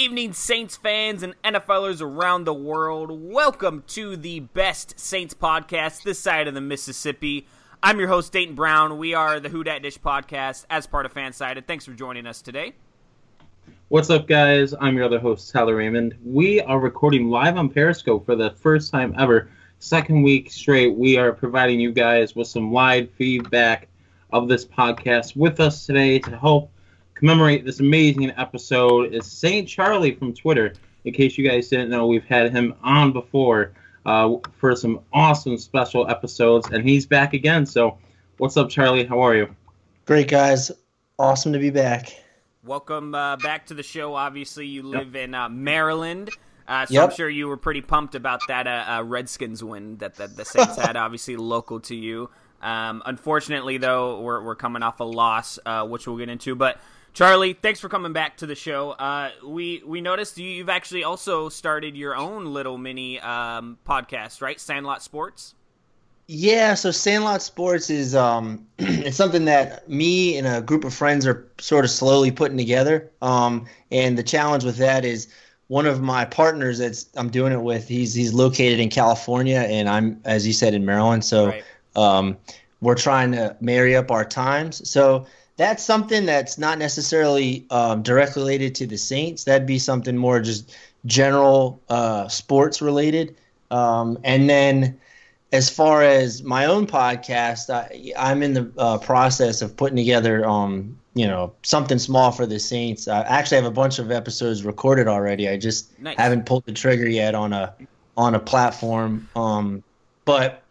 evening, Saints fans and NFLers around the world. Welcome to the best Saints podcast this side of the Mississippi. I'm your host, Dayton Brown. We are the Who Dat Dish podcast as part of Fansided. Thanks for joining us today. What's up, guys? I'm your other host, Tyler Raymond. We are recording live on Periscope for the first time ever. Second week straight, we are providing you guys with some live feedback of this podcast. With us today to help commemorate this amazing episode is Saint Charlie from Twitter. In case you guys didn't know, we've had him on before uh, for some awesome special episodes, and he's back again. So, what's up, Charlie? How are you? Great, guys. Awesome to be back. Welcome uh, back to the show. Obviously, you live yep. in uh, Maryland. Uh, so yep. I'm sure you were pretty pumped about that uh, uh, Redskins win that the, the Saints had, obviously local to you. Um, unfortunately, though, we're, we're coming off a loss, uh, which we'll get into. But Charlie, thanks for coming back to the show. Uh, we we noticed you, have actually also started your own little mini um, podcast, right? Sandlot Sports. Yeah, so Sandlot Sports is um, it's something that me and a group of friends are sort of slowly putting together. Um, and the challenge with that is one of my partners that's I'm doing it with. He's he's located in California, and I'm as you said in Maryland. So right. um, we're trying to marry up our times. So that's something that's not necessarily um, directly related to the Saints. That'd be something more just general uh, sports related. Um, and then as far as my own podcast, I, am in the uh, process of putting together, um, you know, something small for the Saints. I actually have a bunch of episodes recorded already. I just nice. haven't pulled the trigger yet on a on a platform. Um, but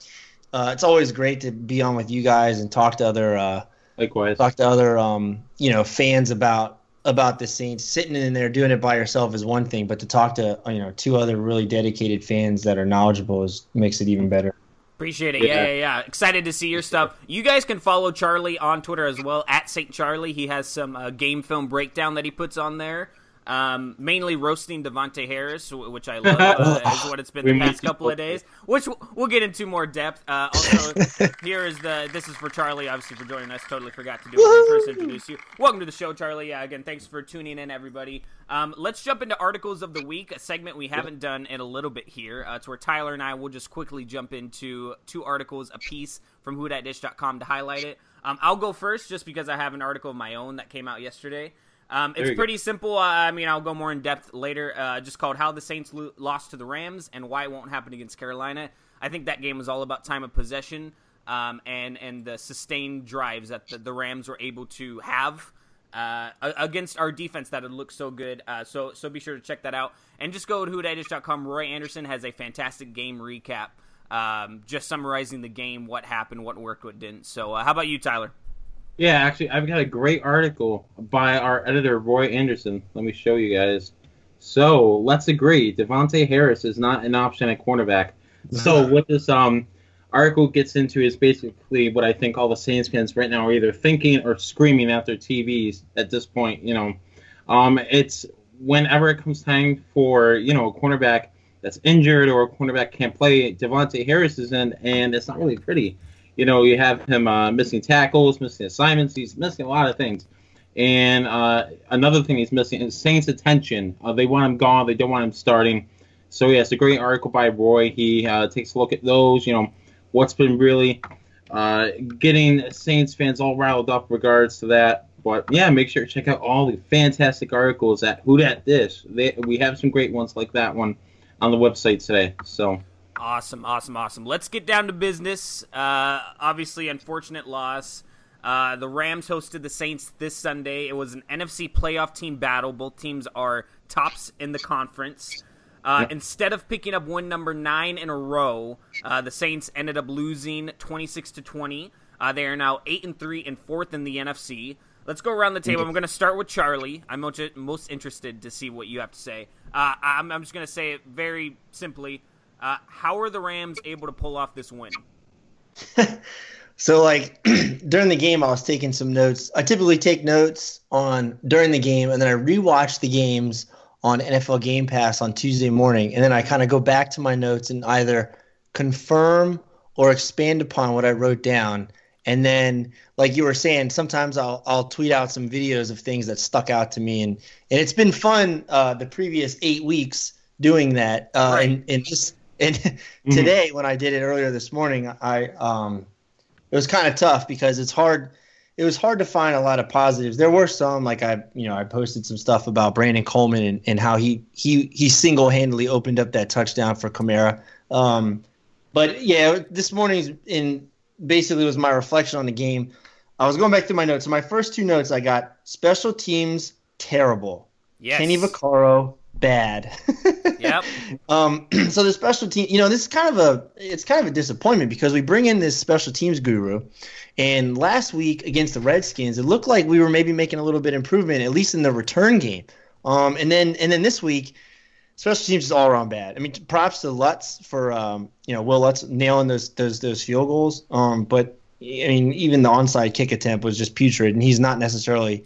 uh, it's always great to be on with you guys and talk to other uh, Likewise. Talk to other um, you know, fans about about the Saints. Sitting in there doing it by yourself is one thing, but to talk to you know two other really dedicated fans that are knowledgeable is makes it even better. Appreciate it. Yeah. yeah, yeah, yeah. Excited to see your stuff. You guys can follow Charlie on Twitter as well at Saint Charlie. He has some uh, game film breakdown that he puts on there. Um, mainly roasting De'Vante Harris, which I love, uh, is what it's been the past couple of days. Which we'll get into more depth. Uh, also, here is the this is for Charlie, obviously for joining us. Totally forgot to do it when I first introduce you. Welcome to the show, Charlie. Yeah, again, thanks for tuning in, everybody. Um, let's jump into articles of the week, a segment we haven't done in a little bit here. Uh, it's where Tyler and I will just quickly jump into two articles a piece from WhoDatDish.com to highlight it. Um, I'll go first just because I have an article of my own that came out yesterday. Um, it's pretty go. simple. Uh, I mean, I'll go more in depth later. Uh, just called "How the Saints Lo- Lost to the Rams and Why It Won't Happen Against Carolina." I think that game was all about time of possession um, and and the sustained drives that the, the Rams were able to have uh, against our defense that had looked so good. Uh, so so be sure to check that out and just go to WhoDatDish.com. Roy Anderson has a fantastic game recap, um, just summarizing the game, what happened, what worked, what didn't. So uh, how about you, Tyler? Yeah, actually, I've got a great article by our editor, Roy Anderson. Let me show you guys. So let's agree, De'Vante Harris is not an option at cornerback. So what this um article gets into is basically what I think all the Saints fans right now are either thinking or screaming at their TVs at this point. You know, um, it's whenever it comes time for you know a cornerback that's injured or a cornerback can't play, De'Vante Harris is in, and it's not really pretty. You know, you have him uh, missing tackles, missing assignments. He's missing a lot of things. And uh, another thing he's missing is Saints' attention. Uh, they want him gone. They don't want him starting. So it's a great article by Roy. He uh, takes a look at those. You know, what's been really uh, getting Saints fans all riled up regards to that. But yeah, make sure to check out all the fantastic articles at Who Dat Dish. They, we have some great ones like that one on the website today. So Awesome, awesome, awesome. Let's get down to business. Uh, obviously, unfortunate loss. Uh, the Rams hosted the Saints this Sunday. It was an NFC playoff team battle. Both teams are tops in the conference. Uh, yep. Instead of picking up win number nine in a row, uh, the Saints ended up losing twenty six to twenty. Uh, they are now eight and three and fourth in the NFC. Let's go around the table. I'm going to start with Charlie. I'm most interested to see what you have to say. Uh, I'm, I'm just going to say it very simply. Uh, how are the Rams able to pull off this win? so, like during the game, I was taking some notes. I typically take notes on during the game, and then I rewatch the games on NFL Game Pass on Tuesday morning, and then I kind of go back to my notes and either confirm or expand upon what I wrote down. And then, like you were saying, sometimes I'll I'll tweet out some videos of things that stuck out to me, and and it's been fun uh, the previous eight weeks doing that. Uh, Right. And and just and Mm-hmm. today when I did it earlier this morning, I um, it was kind of tough because it's hard. It was hard to find a lot of positives. There were some, like I, you know, I posted some stuff about Brandon Coleman and, and how he he he single handedly opened up that touchdown for Kamara. Um, but yeah, this morning's in basically was my reflection on the game. I was going back to my notes. So my first two notes I got special teams terrible. Yes. Kenny Vaccaro bad. Um, so the special team, you know, this is kind of a it's kind of a disappointment because we bring in this special teams guru, and last week against the Redskins, it looked like we were maybe making a little bit improvement, at least in the return game. Um, and then and then this week, special teams is all around bad. I mean, props to Lutz for um, you know Will Lutz nailing those those those field goals. Um, but I mean, even the onside kick attempt was just putrid, and he's not necessarily.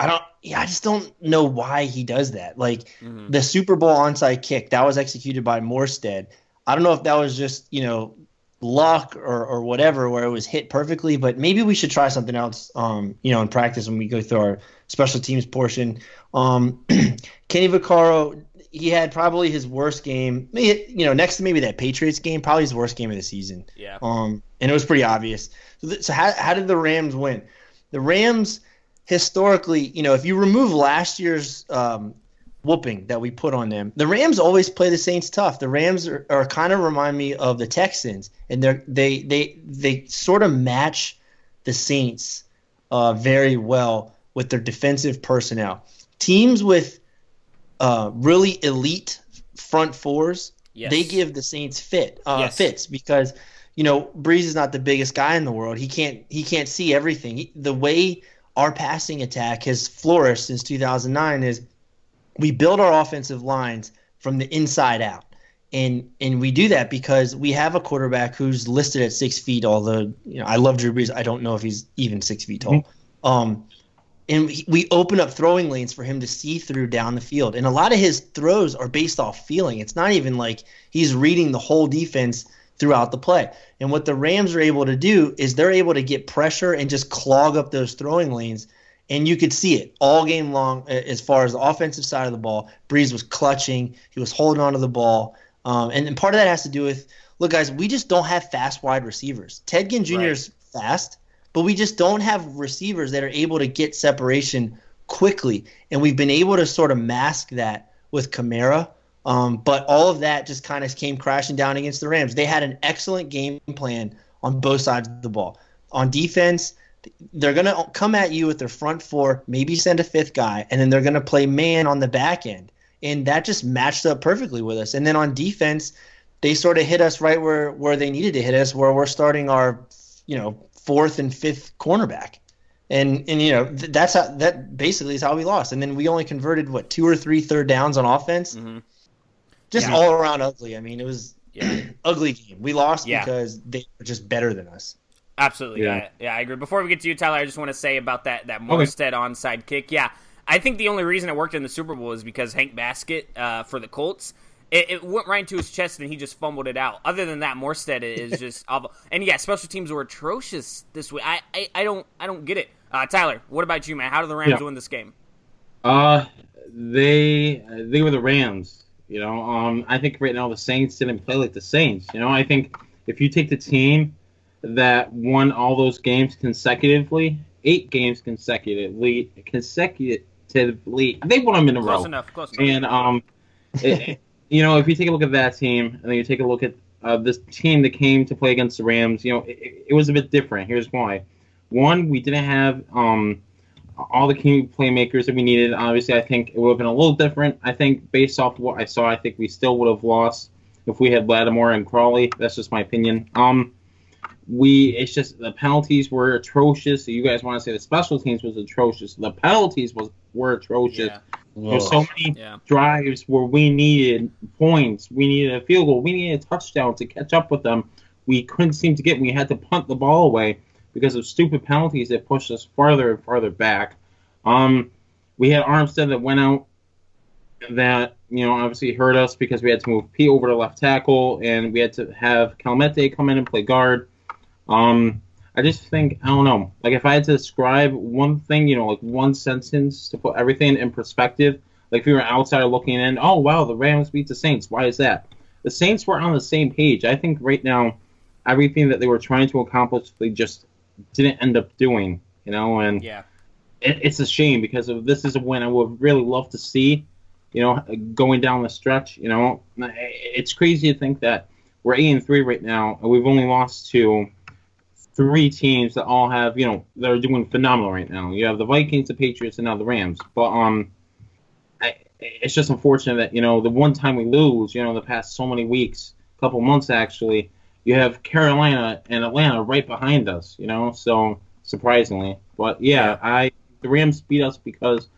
I don't. Yeah, I just don't know why he does that. Like Mhm. the Super Bowl onside kick that was executed by Morstead. I don't know if that was just you know luck or, or whatever where it was hit perfectly, but maybe we should try something else. Um, you know, in practice when we go through our special teams portion. Um, Kenny Vaccaro, he had probably his worst game. You know, next to maybe that Patriots game, probably his worst game of the season. Yeah. Um, and it was pretty obvious. So, th- so how, how did the Rams win? The Rams historically, you know, if you remove last year's um, whooping that we put on them, the Rams always play the Saints tough. The Rams are, are kind of remind me of the Texans, and they they they they sort of match the Saints uh, very well with their defensive personnel. Teams with uh, really elite front fours Yes. they give the Saints fit uh, Yes. fits because you know Brees is not the biggest guy in the world. He can't he can't see everything. He, the way our passing attack has flourished since 2009 is we build our offensive lines from the inside out. And and we do that because we have a quarterback who's listed at six feet. Although you know I love Drew Brees, I don't know if he's even six feet tall. Um, and we open up throwing lanes for him to see through down the field. And a lot of his throws are based off feeling. It's not even like he's reading the whole defense throughout the play. And what the Rams are able to do is they're able to get pressure and just clog up those throwing lanes. And you could see it all game long as far as the offensive side of the ball. Brees was clutching, he was holding onto the ball. Um, and, and part of that has to do with look, guys, we just don't have fast wide receivers. Ted Ginn Jr. is fast, but we just don't have receivers that are able to get separation quickly. And we've been able to sort of mask that with Kamara. Um, but all of that just kind of came crashing down against the Rams. They had an excellent game plan on both sides of the ball. On defense, they're going to come at you with their front four, maybe send a fifth guy, and then they're going to play man on the back end. And that just matched up perfectly with us. And then on defense, they sort of hit us right where, where they needed to hit us, where we're starting our, you know, fourth and fifth cornerback. And and you know th- that's how that basically is how we lost. And then we only converted what two or three third downs on offense. Mhm. Just Yeah. all around ugly. I mean, it was Yeah. ugly game. We lost Yeah. because they were just better than us. Absolutely. Yeah. Yeah. yeah. I agree. Before we get to you, Tyler, I just want to say about that that Morstead onside kick. Yeah, I think the only reason it worked in the Super Bowl is because Hank Baskett uh, for the Colts. It, it went right into his chest and he just fumbled it out. Other than that, Morstead is just awful. And yeah, special teams were atrocious this week. I, I, I don't I don't get it. Uh, Tyler, what about you, man? How do the Rams Yeah. win this game? Uh, they they were the Rams. You know, um, I think right now the Saints didn't play like the Saints. You know, I think if you take the team that won all those games consecutively, eight games consecutively, consecutively, they won them in a Close row. enough. Close enough. And um, it, you know, if you take a look at that team, and then you take a look at uh, this team that came to play against the Rams, you know, it, it was a bit different. Here's why: one, we didn't have um, all the key playmakers that we needed. Obviously, I think it would have been a little different. I think based off what I saw, I think we still would have lost if we had Lattimore and Crawley. That's just my opinion. Um, we it's just the penalties were atrocious. You guys want to say the special teams was atrocious. The penalties was were atrocious. yeah. There's so many Yeah. drives where we needed points, we needed a field goal, we needed a touchdown to catch up with them. We couldn't seem to get. We had to punt the ball away because of stupid penalties that pushed us farther and farther back. Um, we had Armstead that went out that you know obviously hurt us because we had to move P over to left tackle and we had to have Kelemete come in and play guard. Um, I just think I don't know. Like if I had to describe one thing, you know, like one sentence to put everything in perspective, like if you were an outsider looking in, oh wow, the Rams beat the Saints. Why is that? The Saints were on the same page. I think right now, everything that they were trying to accomplish, they just didn't end up doing. You know, and yeah, it, it's a shame because this is a win I would really love to see. You know, going down the stretch. You know, it's crazy to think that we're eight and three right now, and we've only lost to three teams that all have, you know, that are doing phenomenal right now. You have the Vikings, the Patriots, and now the Rams. But um, I, it's just unfortunate that you know the one time we lose, you know, the past so many weeks, a couple months actually, you have Carolina and Atlanta right behind us. You know, so surprisingly, but yeah, I the Rams beat us because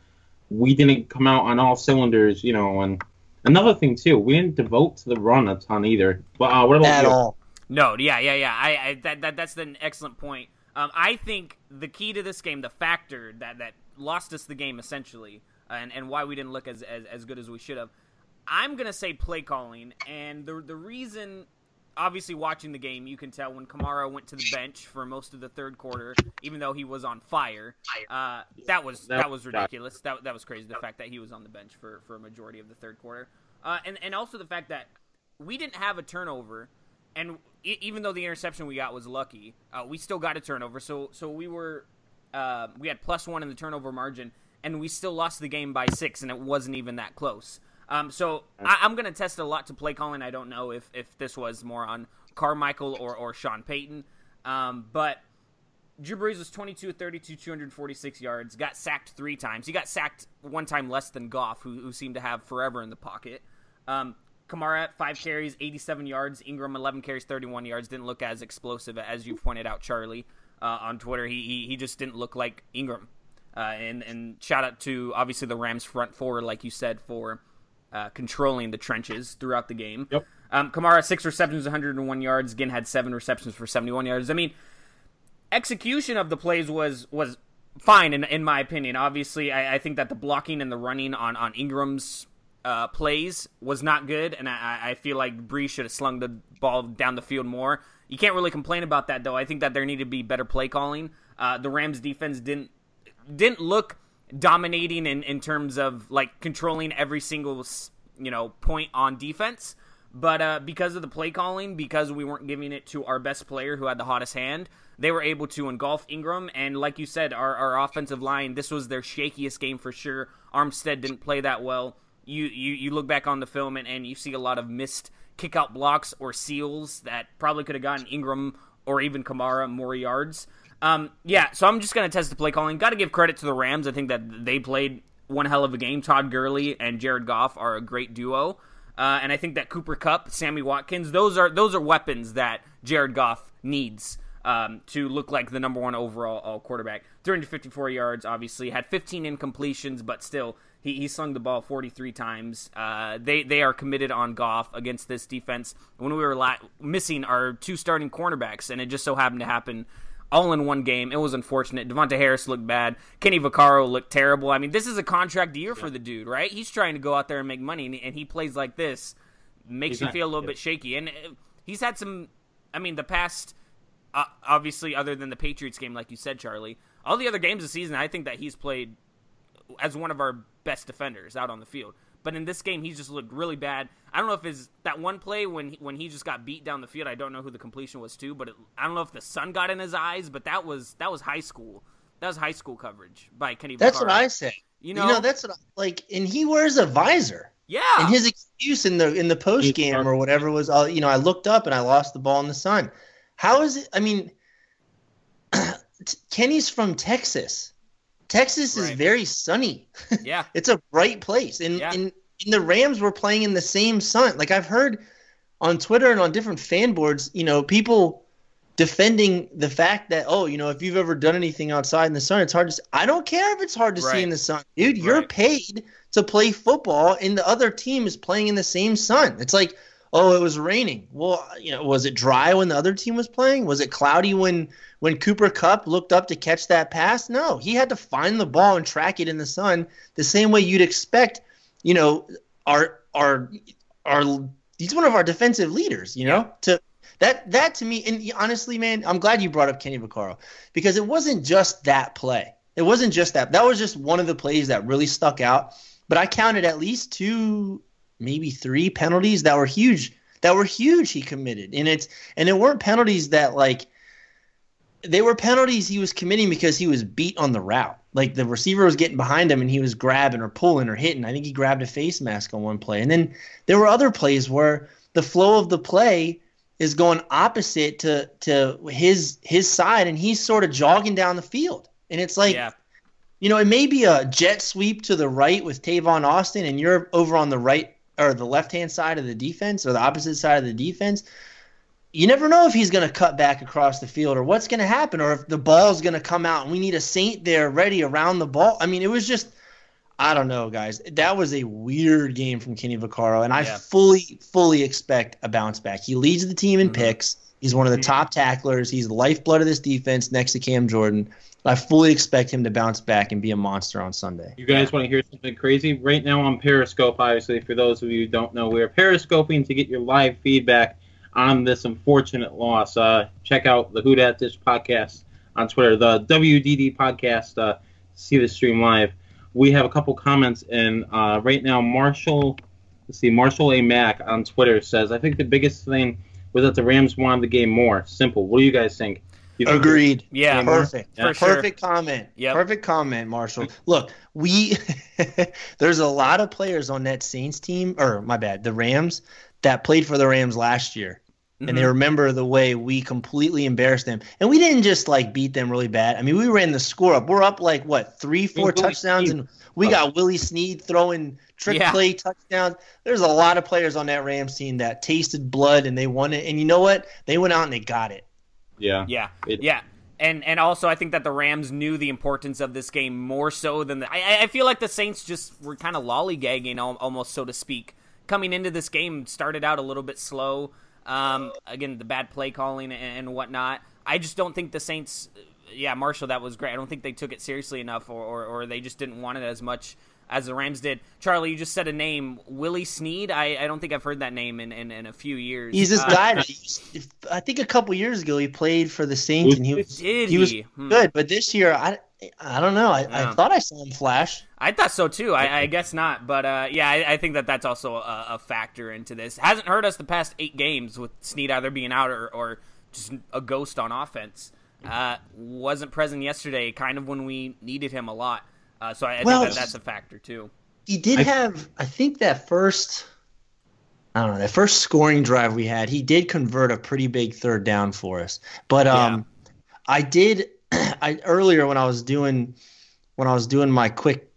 we didn't come out on all cylinders. You know, and another thing too, we didn't devote to the run a ton either. But uh, what about At you? all. No, yeah, yeah, yeah. I, I that, that that's an excellent point. Um, I think the key to this game, the factor that that lost us the game essentially, and and why we didn't look as as, as good as we should have. I'm gonna say play calling, and the the reason. Obviously, watching the game, you can tell when Kamara went to the bench for most of the third quarter, even though he was on fire. Uh, that was that was ridiculous. That, that was crazy. The fact that he was on the bench for, for a majority of the third quarter, uh, and and also the fact that we didn't have a turnover and even though the interception we got was lucky, uh, we still got a turnover. So so we were uh, we had plus one in the turnover margin, and we still lost the game by six, and it wasn't even that close. Um, so I, I'm going to test a lot to play calling. I don't know if, if this was more on Carmichael or, or Sean Payton, um, but Drew Brees was 22 32, 246 yards. Got sacked three times. He got sacked one time less than Goff, who, who seemed to have forever in the pocket. Um, Kamara five carries, 87 yards. Ingram 11 carries, 31 yards. Didn't look as explosive as you pointed out, Charlie, uh, on Twitter. He, he he just didn't look like Ingram. Uh, and and shout out to obviously the Rams front four, like you said, for uh, controlling the trenches throughout the game. Yep. Um, Kamara six receptions, 101 yards. Ginn had seven receptions for 71 yards. I mean, execution of the plays was was fine in in my opinion. Obviously, I, I think that the blocking and the running on on Ingram's uh, plays was not good, and I, I feel like Brees should have slung the ball down the field more. You can't really complain about that though. I think that there needed to be better play calling. Uh, the Rams defense didn't didn't look dominating in, in terms of like controlling every single you know point on defense. But uh, because of the play calling, because we weren't giving it to our best player who had the hottest hand, they were able to engulf Ingram. And like you said, our, our offensive line, this was their shakiest game for sure. Armstead didn't play that well. You, you, you look back on the film and, and you see a lot of missed kick out blocks or seals that probably could have gotten Ingram or even Kamara more yards. Um, yeah, so I'm just going to test the play calling. Got to give credit to the Rams. I think that they played one hell of a game. Todd Gurley and Jared Goff are a great duo. Uh, and I think that Cooper Kupp, Sammy Watkins, those are those are weapons that Jared Goff needs um, to look like the number one overall quarterback. 354 yards, obviously had 15 incompletions, but still he, he slung the ball 43 times. Uh, they they are committed on Goff against this defense. When we were la- missing our two starting cornerbacks, and it just so happened to happen all in one game. It was unfortunate. De'Vante Harris looked bad. Kenny Vaccaro looked terrible. I mean, this is a contract year for the dude, right? He's trying to go out there and make money, and, he plays like this. Makes He's you not- feel a little bit shaky. And uh, he's had some. I mean, the past, uh, obviously, other than the Patriots game, like you said, Charlie, all the other games this season, I think that he's played as one of our best defenders out on the field. But in this game, he just looked really bad. I don't know if his that one play when he, when he just got beat down the field. I don't know who the completion was to, but it, I don't know if the sun got in his eyes. But that was that was high school. That was high school coverage by Kenny. That's Vaccaro. what I say. You You know, know, that's what I, like, and he wears a visor. yeah. And his excuse in the in the post game or whatever was, uh, you know, I looked up and I lost the ball in the sun. How is it? I mean, Kenny's from Texas. Texas is very sunny. yeah. it's a bright place, and Yeah. and, and the Rams were playing in the same sun. Like I've heard on Twitter and on different fan boards, you know, people defending the fact that oh, you know, if you've ever done anything outside in the sun, it's hard to. See. I don't care if it's hard to Right. see in the sun, dude. You're Right. paid to play football, and the other team is playing in the same sun. It's like. Oh, it was raining. Well, you know, was it dry when the other team was playing? Was it cloudy when when Cooper Kupp looked up to catch that pass? No, he had to find the ball and track it in the sun the same way you'd expect. You know, our our our he's one of our defensive leaders. You know, to That that to me, and honestly, man, I'm glad you brought up Kenny Vaccaro because it wasn't just that play. It wasn't just that. That was just one of the plays that really stuck out. But I counted at least two, maybe three penalties that were huge. That were huge. He committed, and it's and it weren't penalties that like they were penalties he was committing because he was beat on the route. Like the receiver was getting behind him and he was grabbing or pulling or hitting. I think he grabbed a face mask on one play. And then there were other plays where the flow of the play is going opposite to to his his side and he's sort of jogging down the field. And it's like yeah. you know, it may be a jet sweep to the right with Tavon Austin and you're over on the right or the left hand side of the defense or the opposite side of the defense you never know if he's going to cut back across the field or what's going to happen or if the ball's going to come out and we need a Saint there ready around the ball. I mean, it was just I don't know, guys. That was a weird game from Kenny Vaccaro, and I yeah. fully, fully expect a bounce back. He leads the team in mm-hmm. picks. He's one of the mm-hmm. top tacklers. He's the lifeblood of this defense next to Cam Jordan. I fully expect him to bounce back and be a monster on Sunday. You guys want to hear something crazy? Right now on Periscope, obviously, for those of you who don't know, we are periscoping to get your live feedback on this unfortunate loss. Uh, check out the Who Dat Dish podcast on Twitter, the WDD podcast. Uh, see the stream live. We have a couple comments, and uh, right now, Marshall, let's see, Marshall A. Mack on Twitter says, I think the biggest thing was that the Rams wanted the game more. Simple. What do you guys think? You think Agreed. Yeah, perfect. Yeah. Perfect sure. comment. Yep. Perfect comment, Marshall. Look, we there's a lot of players on that Saints team, or my bad, the Rams that played for the Rams last year. Mm-hmm. And they mm-hmm. remember the way we completely embarrassed them. And we didn't just like beat them really bad. I mean, we ran the score up. We're up like what, three, four touchdowns, and we oh. got Willie Snead throwing trick yeah. play touchdowns. There's a lot of players on that Rams team that tasted blood and they won it. And you know what? They went out and they got it. Yeah. Yeah. It, yeah. And and also I think that the Rams knew the importance of this game more so than the, I I feel like the Saints just were kind of lollygagging almost so to speak coming into this game started out a little bit slow. Um, again, the bad play calling and, and, whatnot. I just don't think the Saints. Yeah, Marshall, that was great. I don't think they took it seriously enough, or, or, or they just didn't want it as much as the Rams did. Charlie, you just said a name, Willie Snead. I, I don't think I've heard that name in, in, in a few years. He's this uh, guy. I think a couple years ago he played for the Saints, and he was he was hmm. good. But this year, I I don't know. I, I, thought I saw him flash. I thought so too. I, I guess not, but uh, yeah, I, I, think that that's also a, a, factor into this. Hasn't hurt us the past eight games with Snead either being out or, or just a ghost on offense. Uh, wasn't present yesterday, kind of when we needed him a lot. Uh, so I, well, think that that's a factor too. He did have, I think that first, I don't know, that first scoring drive we had, he did convert a pretty big third down for us. But um, yeah. I did I earlier when I was doing when I was doing my quick,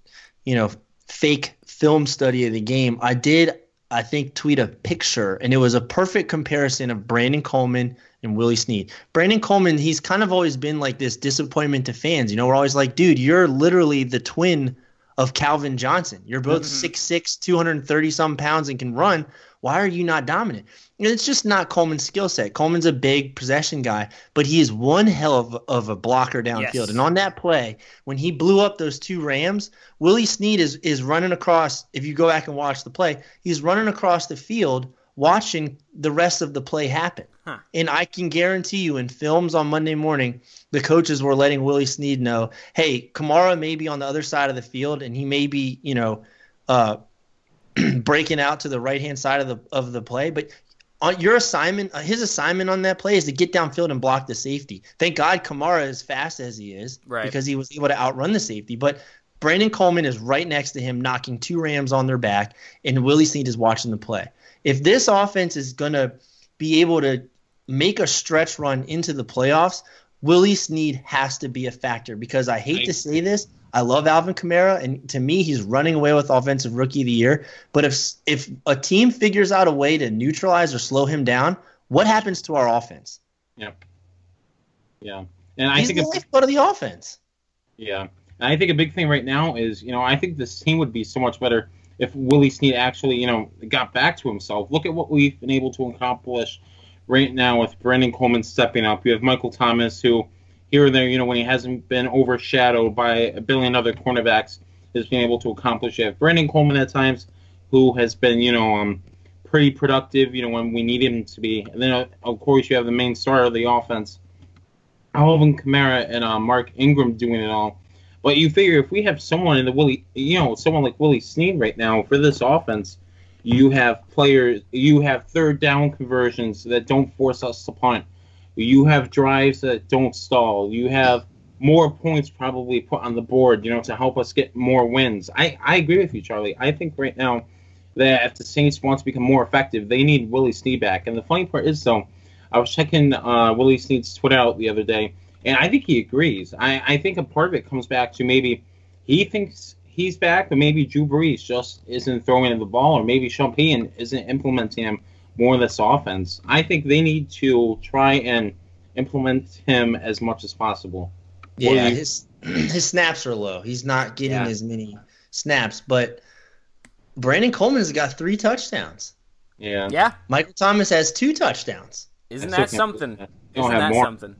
you know, fake film study of the game, I did I think tweet a picture and it was a perfect comparison of Brandon Coleman and Willie Snead. Brandon Coleman, he's kind of always been like this disappointment to fans. You know, we're always like, dude, you're literally the twin of Calvin Johnson. You're both mm-hmm. 6'6, 230 some pounds and can run. Why are you not dominant? It's just not Coleman's skill set. Coleman's a big possession guy, but he is one hell of, of a blocker downfield. Yes. And on that play, when he blew up those two Rams, Willie Snead is, is running across. If you go back and watch the play, he's running across the field watching the rest of the play happen. Huh. And I can guarantee you in films on Monday morning, the coaches were letting Willie Snead know, hey, Kamara may be on the other side of the field and he may be, you know, uh, breaking out to the right hand side of the of the play, but on your assignment, uh, his assignment on that play is to get downfield and block the safety. Thank God Kamara is fast as he is, right. because he was able to outrun the safety. But Brandon Coleman is right next to him, knocking two Rams on their back, and Willie Snead is watching the play. If this offense is gonna be able to make a stretch run into the playoffs, Willie Snead has to be a factor. Because I hate to say this, I love Alvin Kamara, and to me, he's running away with Offensive Rookie of the Year. But if if a team figures out a way to neutralize or slow him down, what happens to our offense? Yeah, yeah, and I he's think the lifeblood of the offense. Yeah, and I think a big thing right now is you know I think this team would be so much better if Willie Snead actually you know got back to himself. Look at what we've been able to accomplish right now with Brandon Coleman stepping up. You have Michael Thomas who here and there, you know, when he hasn't been overshadowed by a billion other cornerbacks, has been able to accomplish it. Brandon Coleman at times, who has been, you know, um, pretty productive, you know, when we need him to be. And then, uh, of course, you have the main star of the offense, Alvin Kamara and uh, Mark Ingram doing it all. But you figure if we have someone in the Willie, you know, someone like Willie Snead right now for this offense, you have players, you have third down conversions that don't force us to punt. You have drives that don't stall. You have more points probably put on the board, you know, to help us get more wins. I, I agree with you, Charlie. I think right now that if the Saints want to become more effective, they need Willie Snead back. And the funny part is, though, I was checking uh, Willie Snead's Twitter out the other day, and I think he agrees. I, I think a part of it comes back to maybe he thinks he's back, but maybe Drew Brees just isn't throwing the ball, or maybe Sean Payton isn't implementing him more in this offense. I think they need to try and implement him as much as possible. Yeah, his his snaps are low. He's not getting yeah. as many snaps, but Brandon Coleman's got three touchdowns. Yeah. Yeah. Michael Thomas has two touchdowns. Isn't that something? Isn't that more. something?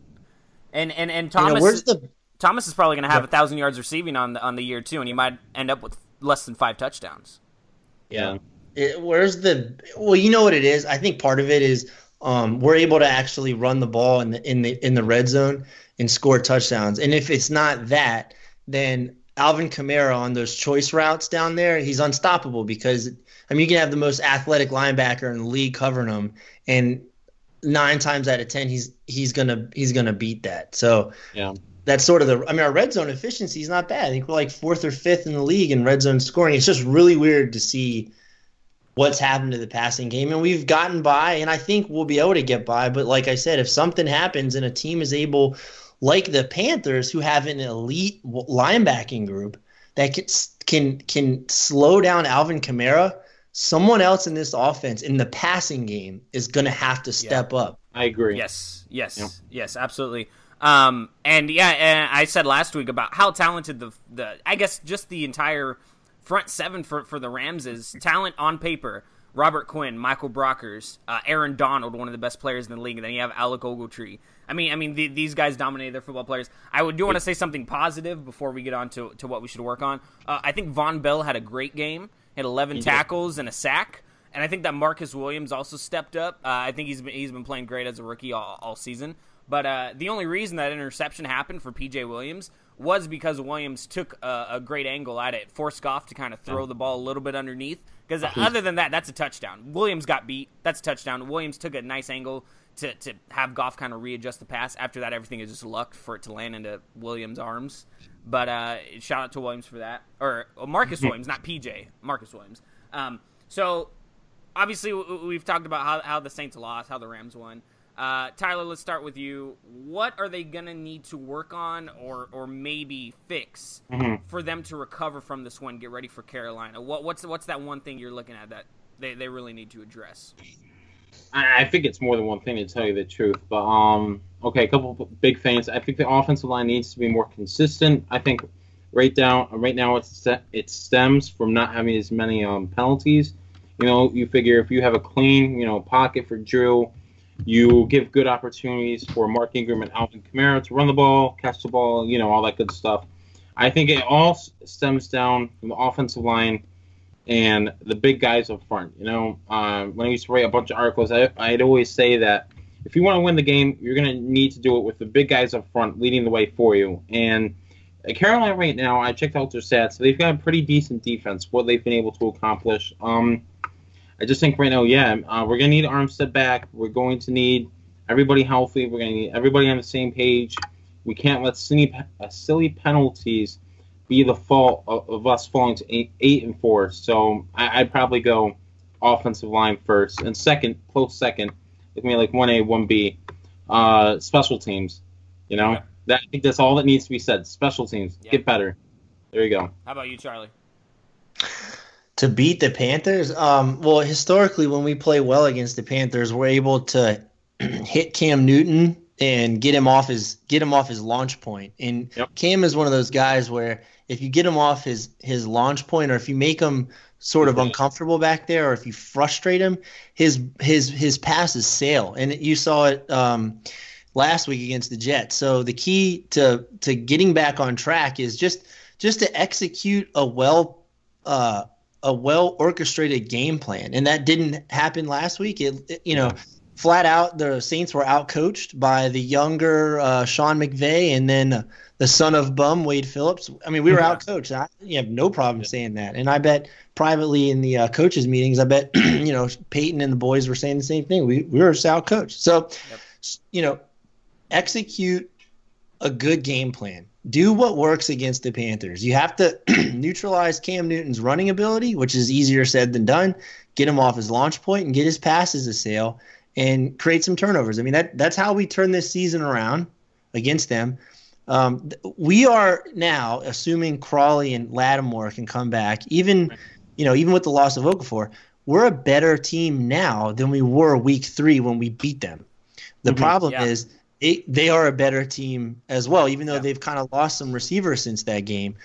And and and Thomas you know, where's the Thomas is probably going to have a thousand yards receiving on the on the year too, and he might end up with less than five touchdowns. Yeah. It, where's the well? You know what it is. I think part of it is um, we're able to actually run the ball in the in the in the red zone and score touchdowns. And if it's not that, then Alvin Kamara on those choice routes down there, he's unstoppable because I mean you can have the most athletic linebacker in the league covering him, and nine times out of ten he's he's gonna he's gonna beat that. So yeah. That's sort of the. I mean, our red zone efficiency is not bad. I think we're like fourth or fifth in the league in red zone scoring. It's just really weird to see what's happened to the passing game, and we've gotten by, and I think we'll be able to get by. But like I said, if something happens and a team is able like the Panthers, who have an elite linebacking group that can can can slow down Alvin Kamara, someone else in this offense in the passing game is going to have to step yeah. up. I agree. Yes, yes, yeah. yes, absolutely. Um, and yeah, and I said last week about how talented the the I guess just the entire front seven for for the Rams is talent on paper. Robert Quinn, Michael Brockers, uh, Aaron Donald, one of the best players in the league. And then you have Alec Ogletree. I mean, I mean, the, these guys dominated their football players. I would do want to say something positive before we get on to, to what we should work on. Uh, I think Vonn Bell had a great game. Had 11 he tackles did. and a sack. And I think that Marcus Williams also stepped up. Uh, I think he's been, he's been playing great as a rookie all, all season. But uh, the only reason that interception happened for PJ Williams was because Williams took a, a great angle at it, forced Goff to kind of throw the ball a little bit underneath. Because other than that, that's a touchdown. Williams got beat. That's a touchdown. Williams took a nice angle to, to have Goff kind of readjust the pass. After that, everything is just luck for it to land into Williams' arms. But uh, shout out to Williams for that. Or Marcus Williams, not PJ. Marcus Williams. Um, so obviously, we've talked about how, how the Saints lost, how the Rams won. Uh, Tyler, let's start with you. What are they going to need to work on or, or maybe fix mm-hmm. for them to recover from this one, get ready for Carolina? What, what's, what's that one thing you're looking at that they, they really need to address? I think it's more than one thing to tell you the truth. But um, okay, a couple big things. I think the offensive line needs to be more consistent. I think right down right now it's it stems from not having as many um, penalties. You know, you figure if you have a clean you know pocket for Drew, you give good opportunities for Mark Ingram and Alvin Kamara to run the ball, catch the ball, you know, all that good stuff. I think it all stems down from the offensive line and the big guys up front. You know, um, when I used to write a bunch of articles, I, I'd always say that if you want to win the game, you're going to need to do it with the big guys up front leading the way for you. And Carolina right now, I checked out their stats. They've got a pretty decent defense. What they've been able to accomplish. Um, I just think right now, yeah, uh, we're going to need Armstead back. We're going to need everybody healthy. We're going to need everybody on the same page. We can't let silly, uh, silly penalties be the fault of, of us falling to eight, eight and four. So I, would probably go offensive line first, and second, close second, with me like one A, one B, uh, special teams. You know, yeah. that I think that's all that needs to be said. Special teams, yeah. get better. There you go. How about you, Charlie? To beat the Panthers, um, well, historically, when we play well against the Panthers, we're able to hit Cam Newton and get him off his get him off his launch point. And yep. Cam is one of those guys where if you get him off his his launch point, or if you make him sort of uncomfortable back there, or if you frustrate him, his his his passes sail. And you saw it um, last week against the Jets. So the key to to getting back on track is just just to execute a well uh, a well orchestrated game plan, and that didn't happen last week. It, it you know, flat out the Saints were outcoached by the younger uh, Sean McVay and then the son of bum Wade Phillips. I mean, we were outcoached. I you have no problem saying that, and I bet privately in the uh, coaches meetings, I bet you know Payton and the boys were saying the same thing. We we were outcoached. So, yep. you know, execute a good game plan. Do what works against the Panthers. You have to neutralize Cam Newton's running ability, which is easier said than done. Get him off his launch point and get his passes to sail and create some turnovers. I mean that that's how we turn this season around against them. Um, we are now assuming Crawley and Lattimore can come back, even you know even with the loss of Okafor. We're a better team now than we were week three when we beat them. The mm-hmm, problem yeah. is it, they are a better team as well, even though yeah. they've kind of lost some receivers since that game.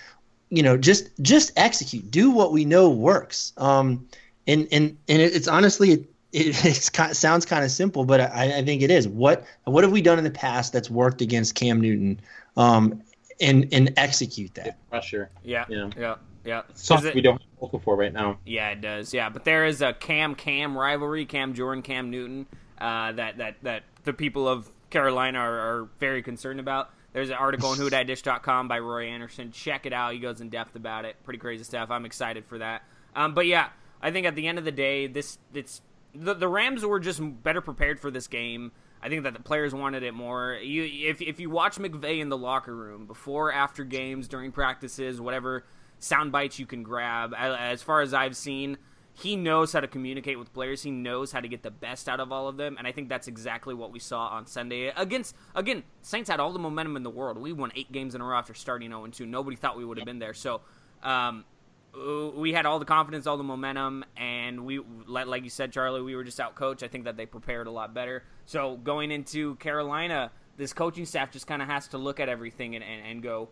You know, just just execute, do what we know works. Um, and and and it's honestly it, it's kind of, sounds kind of simple, but I, I think it is. What what have we done in the past that's worked against Cam Newton? Um, and and execute that pressure. Yeah, yeah, yeah. Yeah, something we don't have Okafor right now. Yeah, it does. Yeah, but there is a Cam Cam rivalry, Cam Jordan, Cam Newton, uh, that that that the people of Carolina are, are very concerned about. There's an article on WhoDatDish.com by Roy Anderson. Check it out. He goes in depth about it. Pretty crazy stuff. I'm excited for that. Um, but yeah, I think at the end of the day, this it's the, the Rams were just better prepared for this game. I think that the players wanted it more. You, if if you watch McVay in the locker room before, after games, during practices, whatever sound bites you can grab, as far as I've seen, he knows how to communicate with players. He knows how to get the best out of all of them, and I think that's exactly what we saw on Sunday against. Again, Saints had all the momentum in the world. We won eight games in a row after starting 0 2. Nobody thought we would have been there. So. Um, we had all the confidence, all the momentum, and we, like you said, Charlie, we were just out coached. I think that they prepared a lot better. So going into Carolina, this coaching staff just kind of has to look at everything and, and, and go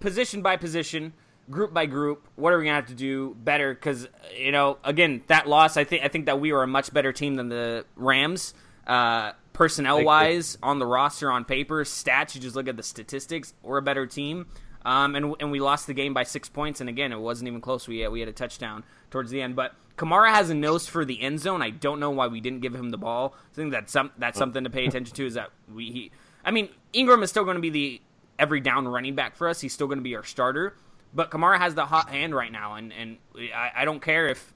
position by position group by group, what are we gonna have to do better? Because you know, again, that loss, I think I think that we were a much better team than the Rams, uh, personnel wise, on the roster, on paper, stats. You just look at the statistics. We're a better team, um, and and we lost the game by six points. And again, it wasn't even close. We had, we had a touchdown towards the end, but. Kamara has a nose for the end zone. I don't know why we didn't give him the ball. I think that's some that's something to pay attention to. Is that we? He, I mean, Ingram is still going to be the every down running back for us. He's still going to be our starter. But Kamara has the hot hand right now, and and I, I don't care if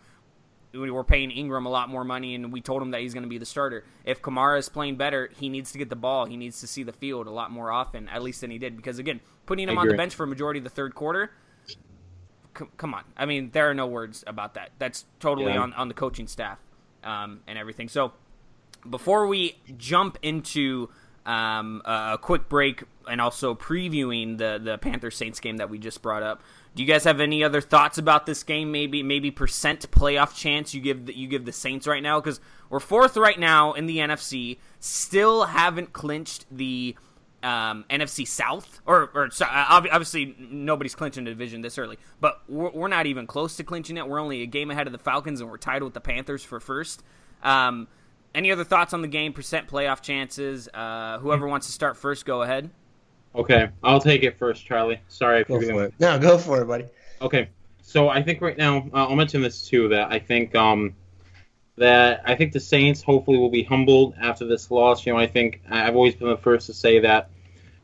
we were paying Ingram a lot more money and we told him that he's going to be the starter. If Kamara is playing better, he needs to get the ball. He needs to see the field a lot more often, at least than he did. Because again, putting him on the bench for a majority of the third quarter, c- come on. I mean, there are no words about that. That's totally yeah. on on the coaching staff um, and everything. So before we jump into um, a quick break and also previewing the the Panther Saints game that we just brought up. Do you guys have any other thoughts about this game? Maybe maybe percent playoff chance you give the, you give the Saints right now because we're fourth right now in the NFC. Still haven't clinched the um, NFC South, or, or uh, obviously nobody's clinching the division this early, but we're, we're, not even close to clinching it. We're only a game ahead of the Falcons, and we're tied with the Panthers for first. Um, any other thoughts on the game? Percent playoff chances. Uh, whoever wants to start first, go ahead. Okay, I'll take it first, Charlie. Sorry if go you're gonna. No, go for it, buddy. Okay, so I think right now uh, I'll mention this too that I think um, that I think the Saints hopefully will be humbled after this loss. You know, I think I've always been the first to say that.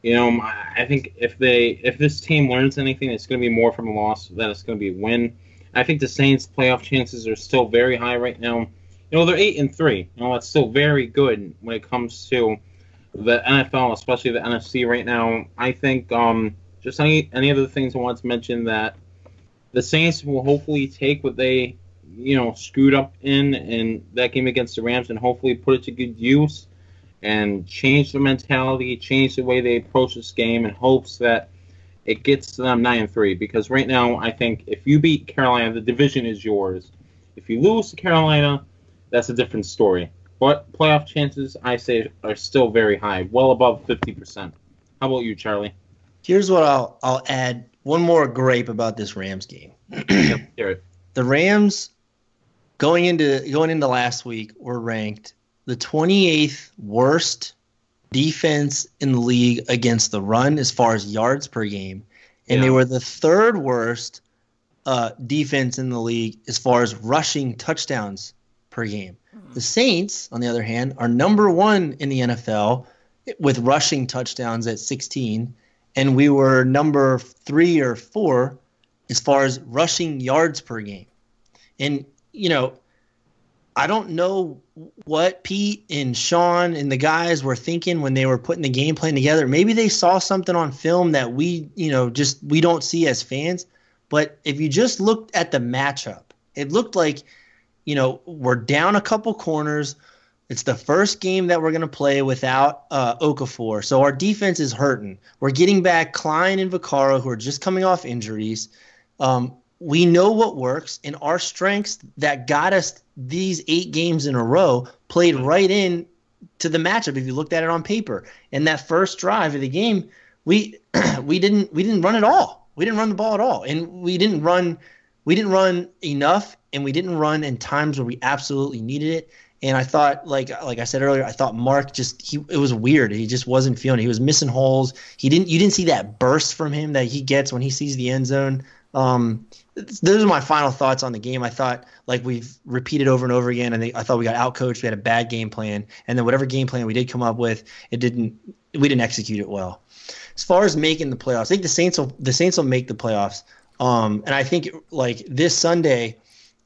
You know, I think if they if this team learns anything, it's going to be more from a loss than it's going to be a win. I think the Saints' playoff chances are still very high right now you know, they're eight and three. You know, that's still very good when it comes to the NFL, especially the NFC right now. I think um, just any any other things I want to mention that the Saints will hopefully take what they you know screwed up in in that game against the Rams and hopefully put it to good use and change the mentality, change the way they approach this game in hopes that it gets them nine and three. Because right now, I think if you beat Carolina, the division is yours. If you lose to Carolina, that's a different story. But playoff chances, I say, are still very high, well above 50%. How about you, Charlie? Here's what I'll I'll add one more grape about this Rams game. the Rams going into going into last week we were ranked the 28th worst defense in the league against the run as far as yards per game, and yeah. they were the third worst uh, defense in the league as far as rushing touchdowns per game. The Saints, on the other hand, are number one in the NFL with rushing touchdowns at 16, and we were number three or four as far as rushing yards per game. And, you know, I don't know what Pete and Sean and the guys were thinking when they were putting the game plan together. Maybe they saw something on film that we, you know, just we don't see as fans. But if you just looked at the matchup, it looked like, you know, we're down a couple corners. It's the first game that we're going to play without uh, Okafor. So our defense is hurting. We're getting back Klein and Vaccaro, who are just coming off injuries. Um, we know what works, and our strengths that got us these eight games in a row played right in to the matchup. If you looked at it on paper, and that first drive of the game, we we didn't we didn't run at all. We didn't run the ball at all, and we didn't run we didn't run enough, and we didn't run in times where we absolutely needed it. And I thought, like like I said earlier, I thought Mark just he it was weird. He just wasn't feeling. It. He was missing holes. He didn't you didn't see that burst from him that he gets when he sees the end zone. Um, those are my final thoughts on the game. I thought, like we've repeated over and over again, I I thought we got outcoached. We had a bad game plan, and then whatever game plan we did come up with, it didn't. We didn't execute it well. As far as making the playoffs, I think the Saints will the Saints will make the playoffs. Um, and I think like this Sunday,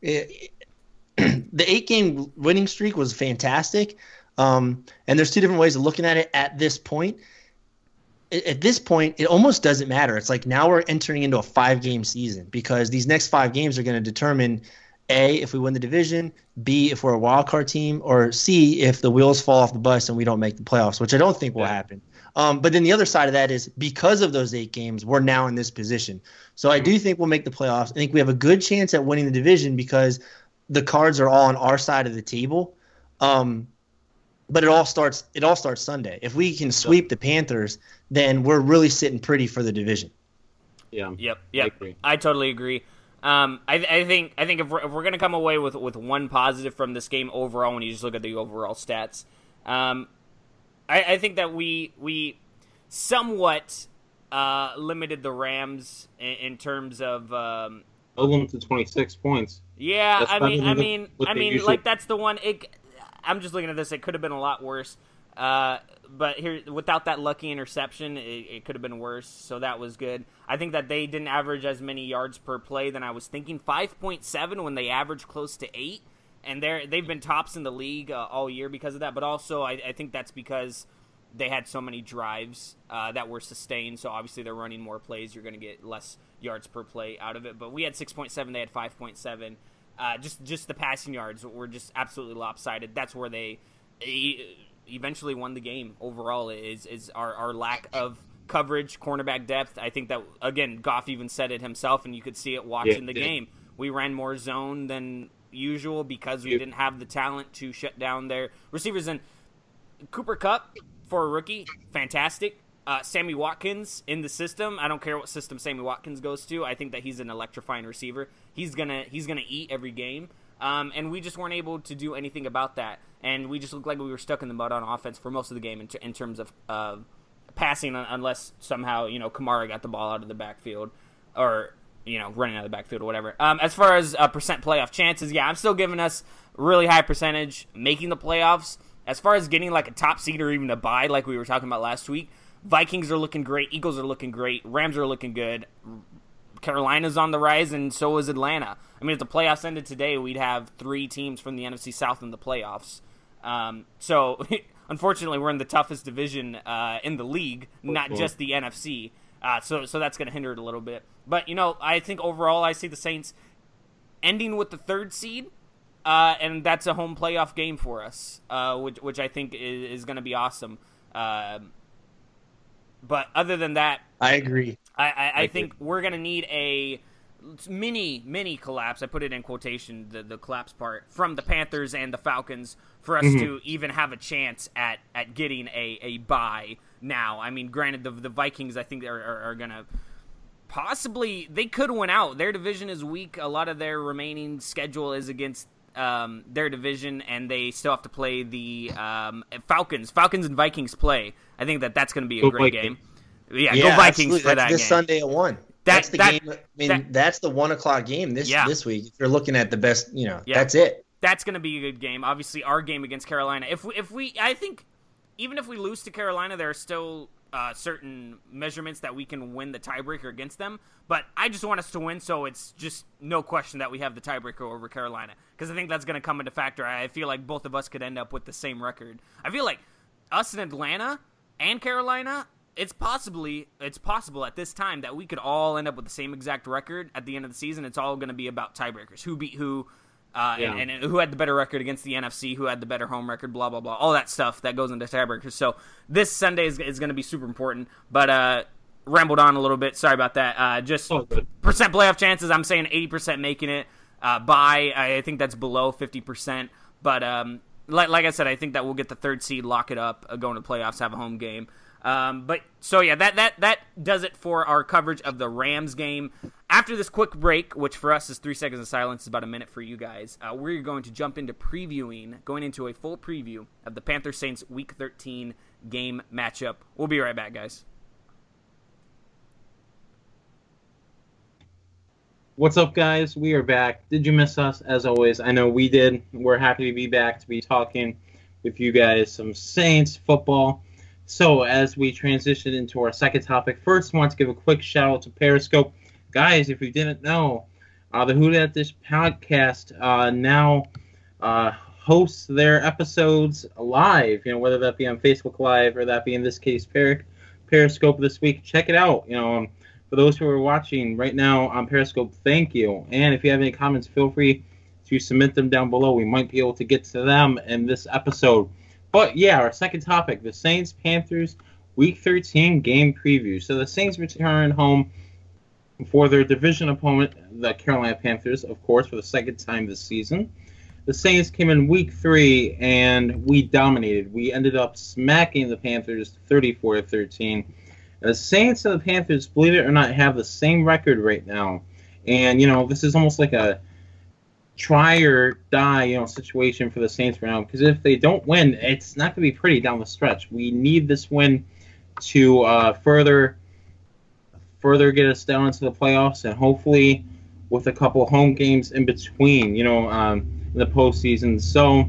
it, the eight game winning streak was fantastic. Um, and there's two different ways of looking at it at this point at this point, it almost doesn't matter. It's like now we're entering into a five game season because these next five games are going to determine A, if we win the division, B, if we're a wild card team, or C, if the wheels fall off the bus and we don't make the playoffs, which I don't think will yeah. happen. Um, but then the other side of that is because of those eight games, we're now in this position. So I do think we'll make the playoffs. I think we have a good chance at winning the division because the cards are all on our side of the table. Um, but it all starts it all starts Sunday. If we can sweep the Panthers, then we're really sitting pretty for the division. Yeah. Yep. Yep. I, I totally agree. Um, I, I, think I think if we're, if we're gonna come away with with one positive from this game overall, when you just look at the overall stats, um, I, I, think that we we somewhat uh, limited the Rams in, in terms of um, them to twenty six points. Yeah, that's I mean, I mean, I mean, like that's the one. It, I'm just looking at this. It could have been a lot worse. Uh, but here, without that lucky interception, it, it could have been worse. So that was good. I think that they didn't average as many yards per play than I was thinking. Five point seven when they averaged close to eight, and they're they've been tops in the league uh, all year because of that. But also, I, I, think that's because they had so many drives uh, that were sustained. So obviously, they're running more plays. You're going to get less yards per play out of it. But we had six point seven. They had five point seven. Uh, just just the passing yards were just absolutely lopsided. That's where they eventually won the game. Overall, is is our, our lack of coverage, cornerback depth. I think that again, Goff even said it himself, and you could see it watching yeah, the yeah. game. We ran more zone than usual because we yeah. didn't have the talent to shut down their receivers. And Cooper Kupp for a rookie, fantastic. Uh, Sammy Watkins in the system. I don't care what system Sammy Watkins goes to. I think that he's an electrifying receiver. He's gonna he's gonna eat every game. Um, and we just weren't able to do anything about that. And we just looked like we were stuck in the mud on offense for most of the game in, t- in terms of uh, passing, unless somehow you know Kamara got the ball out of the backfield or you know running out of the backfield or whatever. Um, as far as uh, percent playoff chances, yeah, I'm still giving us really high percentage making the playoffs. As far as getting like a top seed or even a bye, like we were talking about last week, Vikings are looking great. Eagles are looking great. Rams are looking good. Carolina's on the rise, and so is Atlanta. I mean, if the playoffs ended today, we'd have three teams from the NFC South in the playoffs. Um, so, unfortunately, we're in the toughest division uh, in the league, not just the NFC. Uh, so, so that's going to hinder it a little bit. But you know, I think overall, I see the Saints ending with the third seed, uh, and that's a home playoff game for us, uh, which, which I think is, is going to be awesome. Um, but other than that, I agree. I, I, I think we're gonna need a mini mini collapse. I put it in quotation the the collapse part from the Panthers and the Falcons for us mm-hmm. to even have a chance at at getting a a bye. Now, I mean, granted, the the Vikings I think are, are, are gonna possibly they could win out. Their division is weak. A lot of their remaining schedule is against um, their division, and they still have to play the um, Falcons. Falcons and Vikings play. I think that that's going to be a go great Vikings. game. Yeah, yeah, go Vikings absolutely. for that's that this game. Sunday at one. that's the that, game. I mean, that, that's the one o'clock game this yeah. this week. If you're looking at the best, you know, yeah. that's it. That's going to be a good game. Obviously, our game against Carolina. If we, if we, I think, even if we lose to Carolina, there are still uh, certain measurements that we can win the tiebreaker against them. But I just want us to win, so it's just no question that we have the tiebreaker over Carolina because I think that's going to come into factor. I feel like both of us could end up with the same record. I feel like us in Atlanta and Carolina, it's possibly it's possible at this time that we could all end up with the same exact record at the end of the season. It's all going to be about tiebreakers, who beat who, uh, yeah. and, and, who had the better record against the NFC, who had the better home record, blah blah blah, all that stuff that goes into tiebreakers. So this Sunday is, is going to be super important. But uh, rambled on a little bit. Sorry about that. Uh, just oh, percent playoff chances. I'm saying 80 percent making it. Uh, by I think that's below 50 percent. But um, like like I said, I think that we'll get the third seed, lock it up, uh, go into playoffs, have a home game. Um, but so yeah, that that that does it for our coverage of the Rams game. After this quick break, which for us is three seconds of silence, is about a minute for you guys. Uh, we're going to jump into previewing, going into a full preview of the Panther Saints Week 13 game matchup. We'll be right back, guys. What's up, guys? We are back. Did you miss us? As always, I know we did. We're happy to be back to be talking with you guys some Saints football. So, as we transition into our second topic, first, I want to give a quick shout out to Periscope. Guys, if you didn't know, uh, the Who Dat Dish podcast uh, now uh, hosts their episodes live, you know, whether that be on Facebook Live or that be in this case Periscope. This week. Check it out. You know, for those who are watching right now on Periscope, thank you. And if you have any comments, feel free to submit them down below. We might be able to get to them in this episode. But yeah, our second topic the Saints Panthers Week 13 game preview. So the Saints return home for their division opponent, the Carolina Panthers, of course, for the second time this season. The Saints came in week three and we dominated. We ended up smacking the Panthers 34 to 13. The Saints and the Panthers, believe it or not, have the same record right now. And, you know, this is almost like a try or die, you know, situation for the Saints right now. Because if they don't win, it's not going to be pretty down the stretch. We need this win to uh, further further get us down into the playoffs, and hopefully with a couple home games in between, you know, um, in the postseason. So,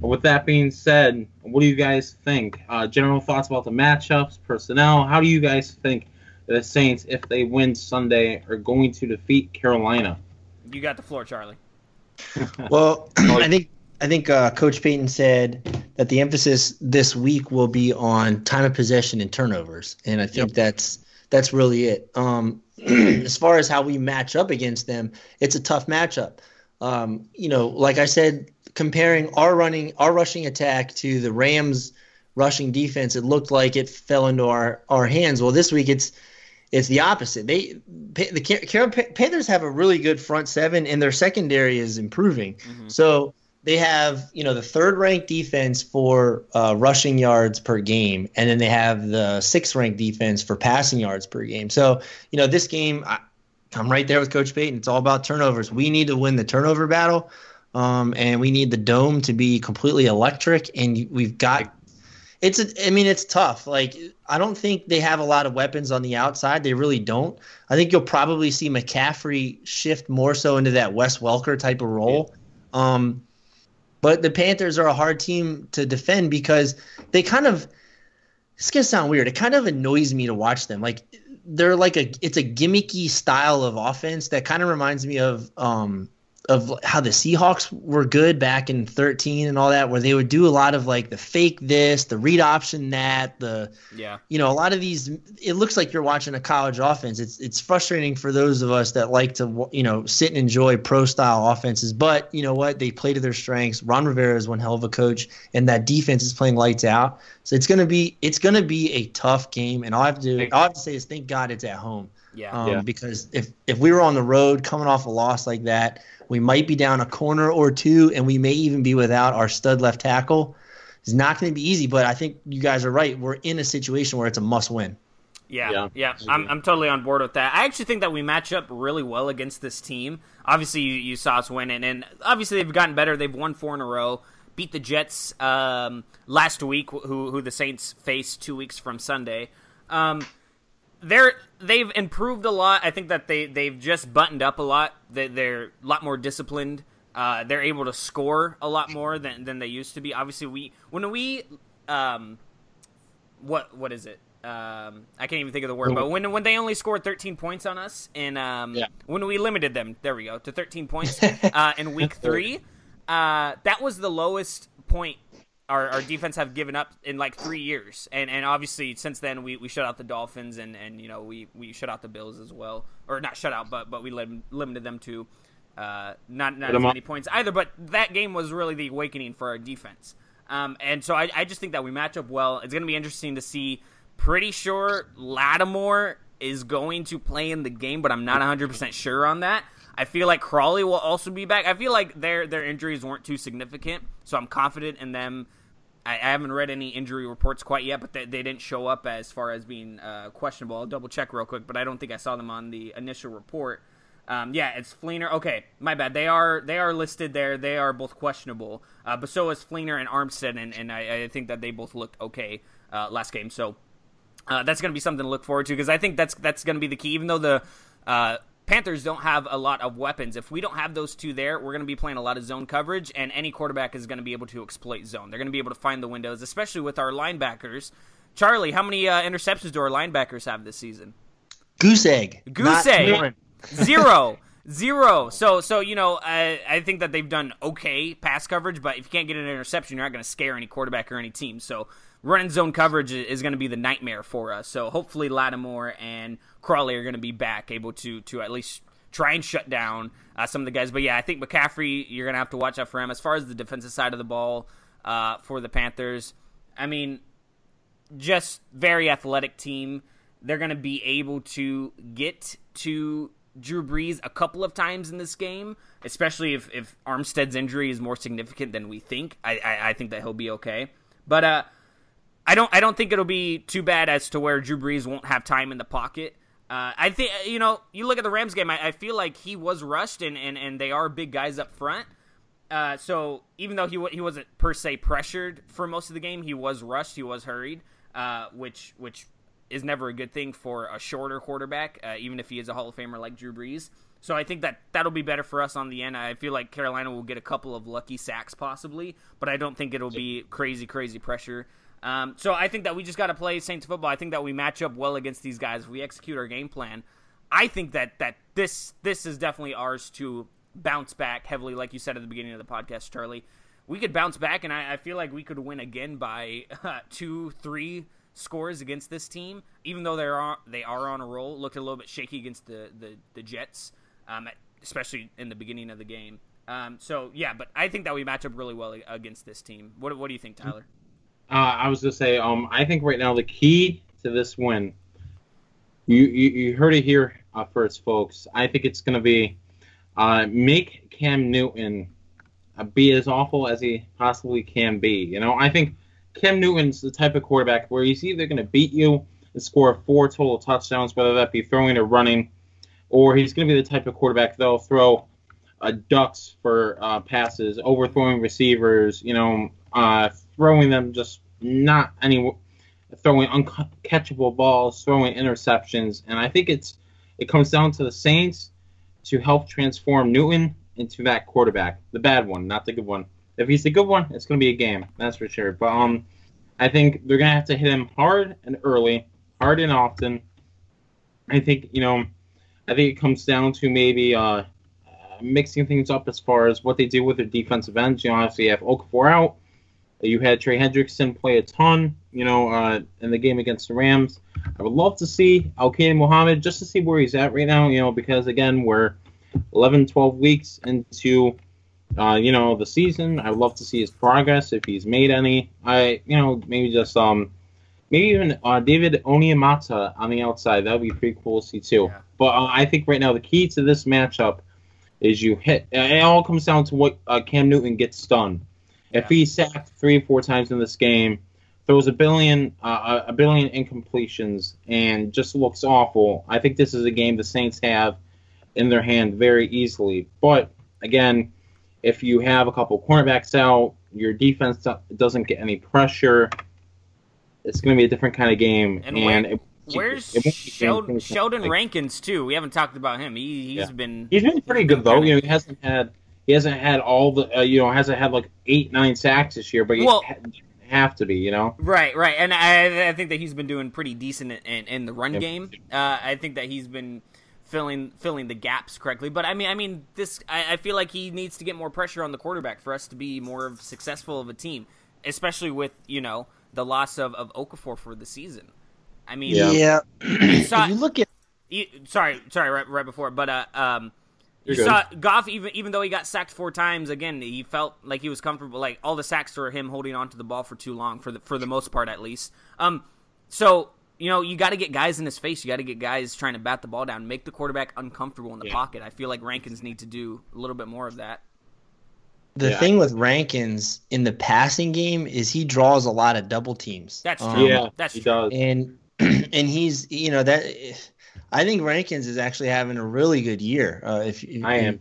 with that being said, what do you guys think? Uh, general thoughts about the matchups, personnel. How do you guys think the Saints, if they win Sunday, are going to defeat Carolina? You got the floor, Charlie. well, I think I think uh, Coach Payton said that the emphasis this week will be on time of possession and turnovers, and I think yep. that's that's really it. Um, as far as how we match up against them, it's a tough matchup. Um, you know, like I said, comparing our running our rushing attack to the Rams rushing defense, it looked like it fell into our our hands. Well, this week it's it's the opposite. They the Panthers have a really good front seven, and their secondary is improving. Mm-hmm. So they have you know the third ranked defense for uh, rushing yards per game, and then they have the sixth ranked defense for passing yards per game. So you know this game, I, am right there with Coach Payton. It's all about turnovers. We need to win the turnover battle, um, and we need the dome to be completely electric. And we've got it's a, I mean it's tough. Like I don't think they have a lot of weapons on the outside. They really don't. I think you'll probably see McCaffrey shift more so into that Wes Welker type of role. Yeah. Um, but the Panthers are a hard team to defend because they kind of it's gonna sound weird. It kind of annoys me to watch them. Like they're like a it's a gimmicky style of offense that kind of reminds me of um of how the Seahawks were good back in 13 and all that, where they would do a lot of like the fake this, the read option that, the yeah, you know, a lot of these. It looks like you're watching a college offense. It's it's frustrating for those of us that like to you know sit and enjoy pro style offenses, but you know what? They play to their strengths. Ron Rivera is one hell of a coach, and that defense is playing lights out. So it's gonna be it's gonna be a tough game, and all I have to do, all I have to say is thank God it's at home. Yeah. Um, yeah. Because if if we were on the road coming off a loss like that we might be down a corner or two, and we may even be without our stud left tackle. It's not going to be easy, but I think you guys are right. We're in a situation where it's a must win. Yeah, yeah, yeah. I'm, I'm totally on board with that. I actually think that we match up really well against this team. Obviously, you, you saw us win, and, and obviously they've gotten better. They've won four in a row. Beat the Jets um, last week, who who the Saints face two weeks from Sunday. Um, they're they've improved a lot. I think that they they've just buttoned up a lot. They, they're a lot more disciplined. Uh, they're able to score a lot more than, than they used to be. Obviously, we when we um, what what is it? Um, I can't even think of the word, but when when they only scored 13 points on us, and um, yeah. when we limited them, there we go, to 13 points uh, in week three, uh, that was the lowest point our, our defense have given up in like three years, and and obviously since then we, we shut out the Dolphins and, and you know we, we shut out the Bills as well, or not shut out, but but we lim- limited them to uh, not not as many points either. But that game was really the awakening for our defense, um, and so I, I just think that we match up well. It's going to be interesting to see. Pretty sure Lattimore is going to play in the game, but I'm not 100 percent sure on that. I feel like Crawley will also be back. I feel like their their injuries weren't too significant, so I'm confident in them. I, I haven't read any injury reports quite yet, but they, they didn't show up as far as being uh, questionable. I'll double check real quick, but I don't think I saw them on the initial report. Um, yeah, it's Fleener. Okay, my bad. They are they are listed there. They are both questionable, uh, but so is Fleener and Armstead, and, and I, I, think that they both looked okay uh, last game. So uh, that's going to be something to look forward to because I think that's that's going to be the key. Even though the uh, Panthers don't have a lot of weapons. If we don't have those two there, we're going to be playing a lot of zone coverage, and any quarterback is going to be able to exploit zone. They're going to be able to find the windows, especially with our linebackers. Charlie, how many uh, interceptions do our linebackers have this season? Goose egg. Goose egg. Zero. Zero. So, so you know, I, I think that they've done okay pass coverage, but if you can't get an interception, you're not going to scare any quarterback or any team. So, running zone coverage is going to be the nightmare for us. So, hopefully, Lattimore and Crawley are going to be back, able to to at least try and shut down uh, some of the guys. But yeah, I think McCaffrey, you're going to have to watch out for him. As far as the defensive side of the ball uh, for the Panthers, I mean, just very athletic team. They're going to be able to get to Drew Brees a couple of times in this game, especially if, if Armstead's injury is more significant than we think. I, I, I think that he'll be okay. But uh, I don't I don't think it'll be too bad as to where Drew Brees won't have time in the pocket. Uh, I think you know you look at the Rams game. I, I, feel like he was rushed, and, and, and they are big guys up front. Uh, so even though he he wasn't per se pressured for most of the game, he was rushed. He was hurried, uh, which which is never a good thing for a shorter quarterback, uh, even if he is a Hall of Famer like Drew Brees. So I think that that'll be better for us on the end. I feel like Carolina will get a couple of lucky sacks possibly, but I don't think it'll be crazy crazy pressure. Um, so I think that we just got to play Saints football. I think that we match up well against these guys if we execute our game plan. I think that that this this is definitely ours to bounce back heavily, like you said at the beginning of the podcast, Charlie. We could bounce back, and I, I feel like we could win again by uh, two, three scores against this team. Even though they are they are on a roll, looked a little bit shaky against the the, the Jets, um, especially in the beginning of the game. Um, so yeah, but I think that we match up really well against this team. What what do you think, Tyler? Uh, I was gonna say, um, I think right now the key to this win, you you, you heard it here uh, first, folks. I think it's gonna be uh, make Cam Newton uh, be as awful as he possibly can be. You know, I think Cam Newton's the type of quarterback where he's either gonna beat you and score four total touchdowns, whether that be throwing or running, or he's gonna be the type of quarterback that'll throw uh, ducks for uh, passes, overthrowing receivers, you know, uh, throwing them just not any throwing uncatchable balls, throwing interceptions, and I think it's it comes down to the Saints to help transform Newton into that quarterback, the bad one, not the good one. If he's the good one, it's going to be a game, that's for sure. But um, I think they're going to have to hit him hard and early, hard and often. I think you know, I think it comes down to maybe uh, mixing things up as far as what they do with their defensive ends. You know, obviously you have Okafor out. You had Trey Hendrickson play a ton, you know, uh, in the game against the Rams. I would love to see Al-Quadin Muhammad just to see where he's at right now, you know, because again we're 11, 12 weeks into, uh, you know, the season. I'd love to see his progress if he's made any. I, you know, maybe just um, maybe even uh, David Onyemata on the outside. That would be pretty cool to see too. Yeah. But uh, I think right now the key to this matchup is you hit. It all comes down to what uh, Cam Newton gets done. If he's sacked three or four times in this game, throws a billion uh, a billion incompletions, and just looks awful, I think this is a game the Saints have in their hand very easily. But again, if you have a couple cornerbacks out, your defense doesn't get any pressure. It's going to be a different kind of game, and, and Where's It be Sheldon, Sheldon Rankins too? We haven't talked about him. He, he's Yeah. been He's been pretty good though. You know, he hasn't had he hasn't had all the uh, you know hasn't had like eight nine sacks this year, but he Well- ha- have to be. You know. right, right, and I, I think that he's been doing pretty decent in, in, in the run Yep. game. Uh, I think that he's been filling filling the gaps correctly. But I mean, I mean, this I, I feel like he needs to get more pressure on the quarterback for us to be more of successful of a team, especially with you know the loss of of Okafor for the season. I mean, Yeah. Yeah. saw- if you look at you- sorry, sorry, right, right before, but uh, um, you You're saw Goff even even though he got sacked four times again, he felt like he was comfortable. Like all the sacks were him holding on to the ball for too long for the for the most part, at least. Um, so you know you got to get guys in his face. You got to get guys trying to bat the ball down, make the quarterback uncomfortable in the Yeah. pocket. I feel like Rankins need to do a little bit more of that. the Yeah. thing with Rankins in the passing game is he draws a lot of double teams. That's Um, true. yeah, that's he true. does. and and he's you know that I think Rankins is actually having a really good year. Uh, if if- I am.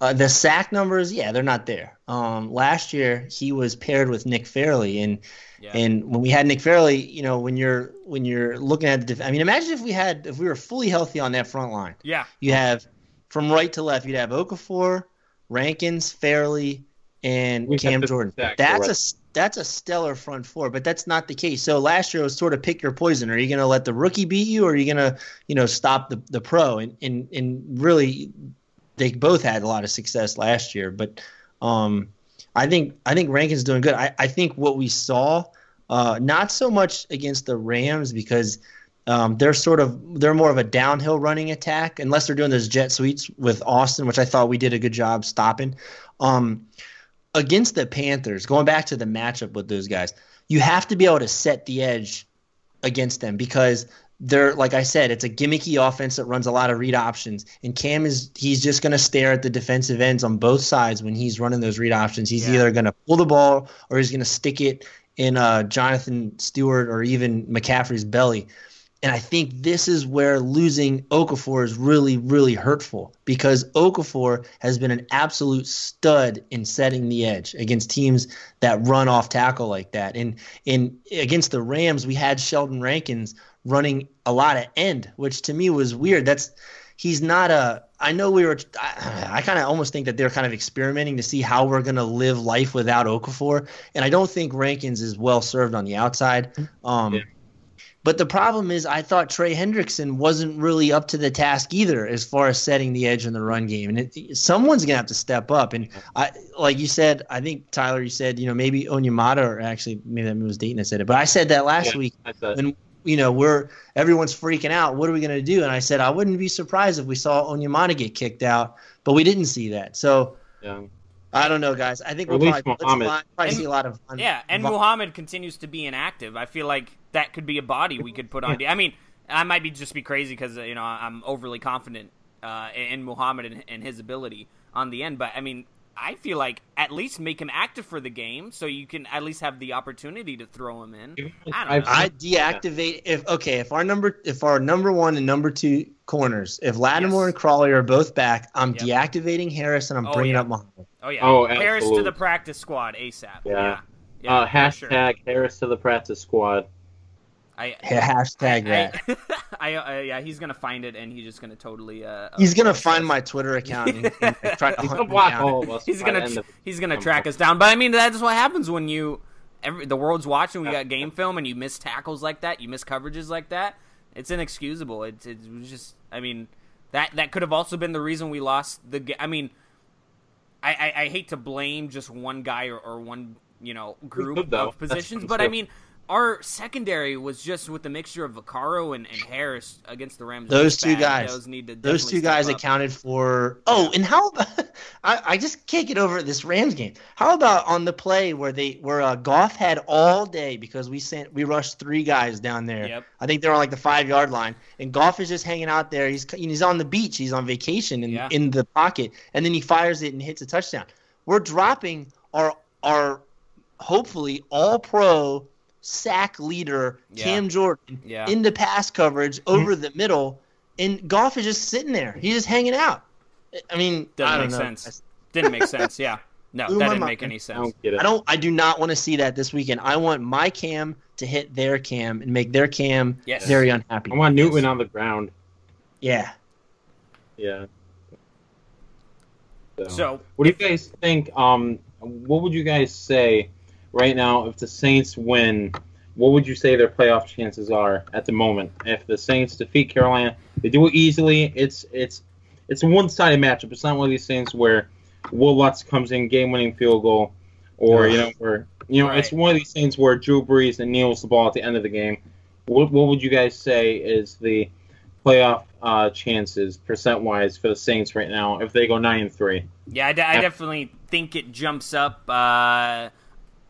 Uh, the sack numbers, yeah, they're not there. Um, last year he was paired with Nick Fairley, and Yeah. and when we had Nick Fairley, you know, when you're when you're looking at the, def- I mean, imagine if we had if we were fully healthy on that front line. yeah, You have from right to left, you'd have Okafor, Rankins, Fairley, and We Cam Jordan. That's correct. a s- that's a stellar front four, but that's not the case. So last year was sort of pick your poison. Are you going to let the rookie beat you, or are you going to you know stop the the pro? And and and really, they both had a lot of success last year. But um, I think I think Rankin's doing good. I, I think what we saw, uh, not so much against the Rams because um, they're sort of they're more of a downhill running attack unless they're doing those jet sweeps with Austin, which I thought we did a good job stopping. Um, against the Panthers, going back to the matchup with those guys, you have to be able to set the edge against them because they're like I said, it's a gimmicky offense that runs a lot of read options, and Cam is he's just going to stare at the defensive ends on both sides when he's running those read options. He's Yeah. either going to pull the ball or he's going to stick it in uh, Jonathan Stewart or even McCaffrey's belly. And I think this is where losing Okafor is really, really hurtful because Okafor has been an absolute stud in setting the edge against teams that run off tackle like that. And in against the Rams, we had Sheldon Rankins running a lot of end, which to me was weird. That's he's not a. I know we were. I, I kind of almost think that they're kind of experimenting to see how we're going to live life without Okafor, and I don't think Rankins is well served on the outside. Um, Yeah. But the problem is, I thought Trey Hendrickson wasn't really up to the task either, as far as setting the edge in the run game. And it, someone's gonna have to step up. And I, like you said, I think Tyler, you said, you know, maybe Onyemata, or actually maybe that was Dayton that said it, but I said that last Yeah, week I said, when you know we're everyone's freaking out. What are we going to do? And I said I wouldn't be surprised if we saw Onyemata get kicked out, but we didn't see that. So yeah. I don't know, guys. I think we'll probably, let's probably And- see a lot of Yeah, and Muhammad. Muhammad continues to be inactive. I feel like that could be a body we could put on. I mean, I might be just be crazy because you know I'm overly confident uh, in Muhammad and, and his ability on the end. But I mean, I feel like at least make him active for the game so you can at least have the opportunity to throw him in. I don't know. I deactivate if okay if our number if our number one and number two corners if Lattimore Yes. and Crawley are both back, I'm Yep. deactivating Harris and I'm Oh, bringing yeah. up Muhammad. Oh yeah, Oh, Harris to the practice squad ASAP. Yeah. Yeah, yeah, uh, for sure. hashtag Harris to the practice squad. I, Hashtag that. I, I, I, yeah, he's gonna find it and he's just gonna totally. Uh, He's gonna uh, find my Twitter account and, and try to He's gonna block all of us. he's gonna end of- he's gonna track us down. But I mean, that's what happens when you every the world's watching. We got game film, and you miss tackles like that, you miss coverages like that. It's inexcusable. It's it's just. I mean, that that could have also been the reason we lost the. ga- I mean, I I, I hate to blame just one guy or, or one you know group good, of positions, but I good. mean. Our secondary was just with the mixture of Vaccaro and, and Harris against the Rams. Those two bad. guys. Those need to Those two guys up. accounted for. Oh, and how about? I, I just can't get over this Rams game. How about on the play where they where uh, Goff had all day because we sent we rushed three guys down there. Yep. I think they're on like the five yard line, and Goff is just hanging out there. He's he's on the beach. He's on vacation in Yeah. in the pocket, and then he fires it and hits a touchdown. We're dropping our our hopefully all pro sack leader Yeah. Cam Jordan Yeah. into pass coverage over the middle, and Goff is just sitting there. He's just hanging out. I mean, that Doesn't I don't make know. sense. Didn't make sense. Yeah. No, Blew that didn't mind. make any I sense. don't. I don't. I do not want to see that this weekend. I want my cam to hit their cam and make their cam Yes. very unhappy. I want Newton Yes. on the ground. Yeah. Yeah. So What do you guys think? Um, what would you guys say right now if the Saints win? What would you say their playoff chances are at the moment? If the Saints defeat Carolina, they do it easily. It's it's it's a one-sided matchup. It's not one of these things where Will Lutz comes in game-winning field goal, or you know where you know it's one of these things where Drew Brees and kneels the ball at the end of the game. What what would you guys say is the playoff uh, chances percent-wise for the Saints right now if they go nine and three? Yeah, I, I definitely think it jumps up. Uh,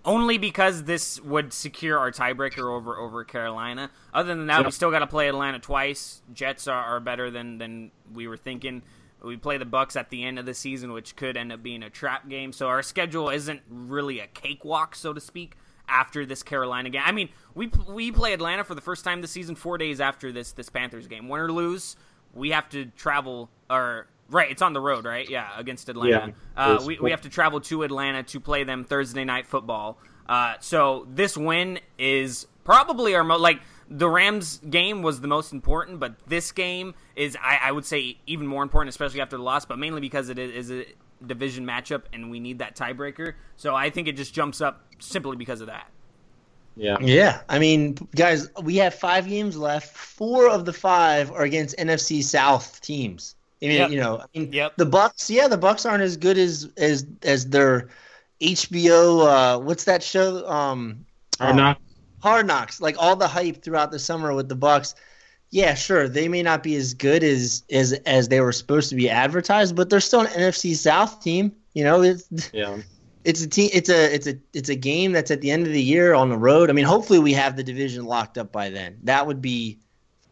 only because this would secure our tiebreaker over over Carolina. Other than that, Yep. we still got to play Atlanta twice. Jets are, are better than than we were thinking. We play the Bucks at the end of the season, which could end up being a trap game. So our schedule isn't really a cakewalk, so to speak. After this Carolina game, I mean, we we play Atlanta for the first time this season, four days after this this Panthers game. Win or lose, we have to travel or right. It's on the road, right? Yeah, against Atlanta. Yeah, uh, we we have to travel to Atlanta to play them Thursday night football. Uh, so this win is probably our most like the Rams game was the most important, but this game is I, I would say even more important, especially after the loss, but mainly because it is, is a division matchup and we need that tiebreaker. So I think it just jumps up simply because of that. Yeah. Yeah, I mean, guys, we have five games left. Four of the five are against NFC South teams. I mean, Yep. you know, I mean, Yep. the Bucks. Yeah, the Bucks aren't as good as as as their HBO. Uh, what's that show? Um, Or um. Hard Knocks. Like all the hype throughout the summer with the Bucks. Yeah, sure, they may not be as good as as as they were supposed to be advertised, but they're still an NFC South team. You know, it's Yeah. it's a team it's a it's a it's a game that's at the end of the year on the road. I mean, hopefully we have the division locked up by then. That would be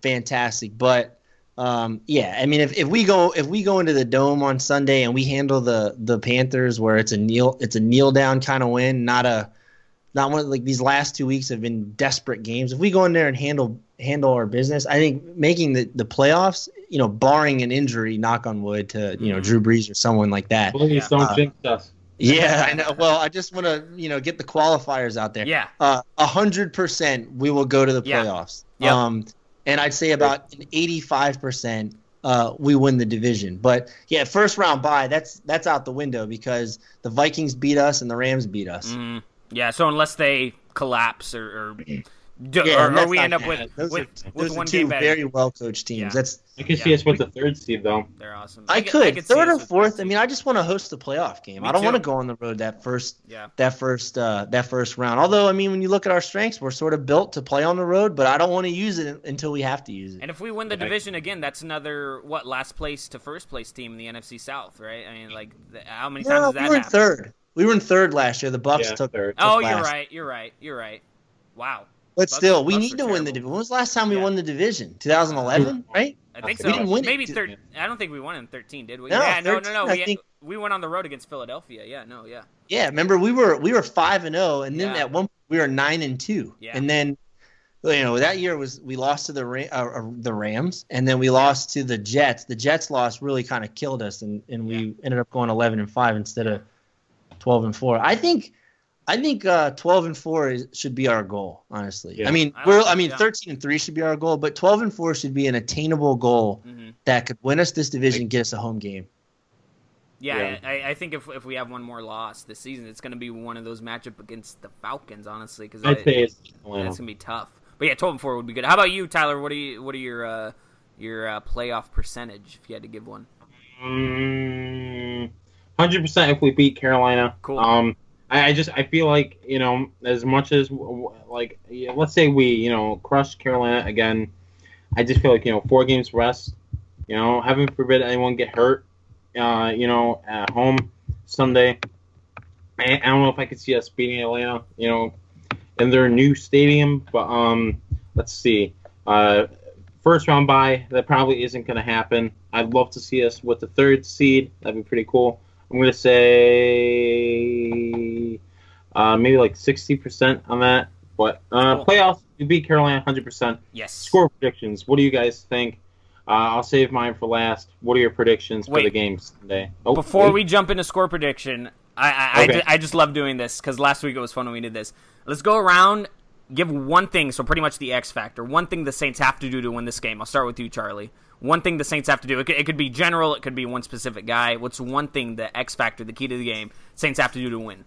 fantastic. But um, yeah, I mean if, if we go if we go into the dome on Sunday and we handle the the Panthers where it's a kneel it's a kneel down kind of win, not a not one of like these last two weeks have been desperate games. If we go in there and handle handle our business, I think making the, the playoffs, you know, barring an injury, knock on wood to, you know, Mhm. Drew Brees or someone like that. Please Yeah. don't Uh, jinx us. Yeah, I know. Well, I just want to, you know, get the qualifiers out there. Yeah. Uh, A hundred percent, we will go to the Yeah. playoffs. Yep. Um, and I'd say about an eighty-five percent, uh, we win the division. But yeah, first round bye, that's that's out the window because the Vikings beat us and the Rams beat us. Mm, yeah. So unless they collapse or, or, do, Yeah, or, or we not end up with Those with, are, with those one are two game better, very well coached teams. Yeah. That's I can Yeah. see us with the third seed though. they're awesome. I could, see third or fourth. I mean, I just want to host the playoff game. Me I don't too. want to go on the road that first Yeah. that first uh, that first round. Although I mean, when you look at our strengths, we're sort of built to play on the road, but I don't want to use it until we have to use it. And if we win the Right. division again, that's another what last place to first place team in the NFC South, right? I mean, like the, how many times No, has we that were happened? third. We were in third last year. The Bucks Yeah, took. third. took Oh, you're right. You're right. You're right. Wow. But Bucks- still, we Bucks need were to win the division. When was the last time we Yeah. won the division? 2011, right? I think We so. didn't win it. Maybe Did- thir- I don't think we won in 13, did we? No, yeah, no, no, no. I We, think- we went on the road against Philadelphia. Yeah, no, yeah. Yeah, remember we were we were five and zero, and then Yeah. at one point we were nine and two, Yeah. and then you know that year was we lost to the Ra- uh, uh, the Rams, and then we lost to the Jets. The Jets loss really kind of killed us, and and we ended up going eleven and five instead of twelve and four. I think. I think uh, twelve and four is, should be our goal. Honestly, Yeah. I mean, I we're I mean, yeah. thirteen and three should be our goal, but twelve and four should be an attainable goal hmm that could win us this division, get us a home game. Yeah, Yeah. I, I think if if we have one more loss this season, it's going to be one of those matchup against the Falcons, honestly, because I'd say it's that's Atlanta. going to be tough. But yeah, 12 and 4 would be good. How about you, Tyler? What are you? What are your uh, your uh, playoff percentage if you had to give one? Mm, Hundred percent. If we beat Carolina, Cool. Um, I, I just I feel like you know as much as like let's say we you know crush Carolina again, I just feel like you know four games rest. You know, heaven forbid anyone get hurt. Uh, you know, at home Sunday. I, I don't know if I could see us beating Atlanta. You know, in their new stadium, but um, let's see. Uh, first round bye that probably isn't going to happen. I'd love to see us with the third seed. That'd be pretty cool. I'm going to say uh, maybe like 60% on that. But uh, Cool. playoffs, we beat Carolina 100%. Yes. Score predictions. What do you guys think? Uh, I'll save mine for last. What are your predictions for the games today? Oh, Before wait. we jump into score prediction, I I, Okay. I, I just love doing this because last week it was fun when we did this. Let's go around. Give one thing, so pretty much the X factor. One thing the Saints have to do to win this game. I'll start with you, Charlie. One thing the Saints have to do. It could, it could be general. It could be one specific guy. What's one thing the X factor, the key to the game, Saints have to do to win?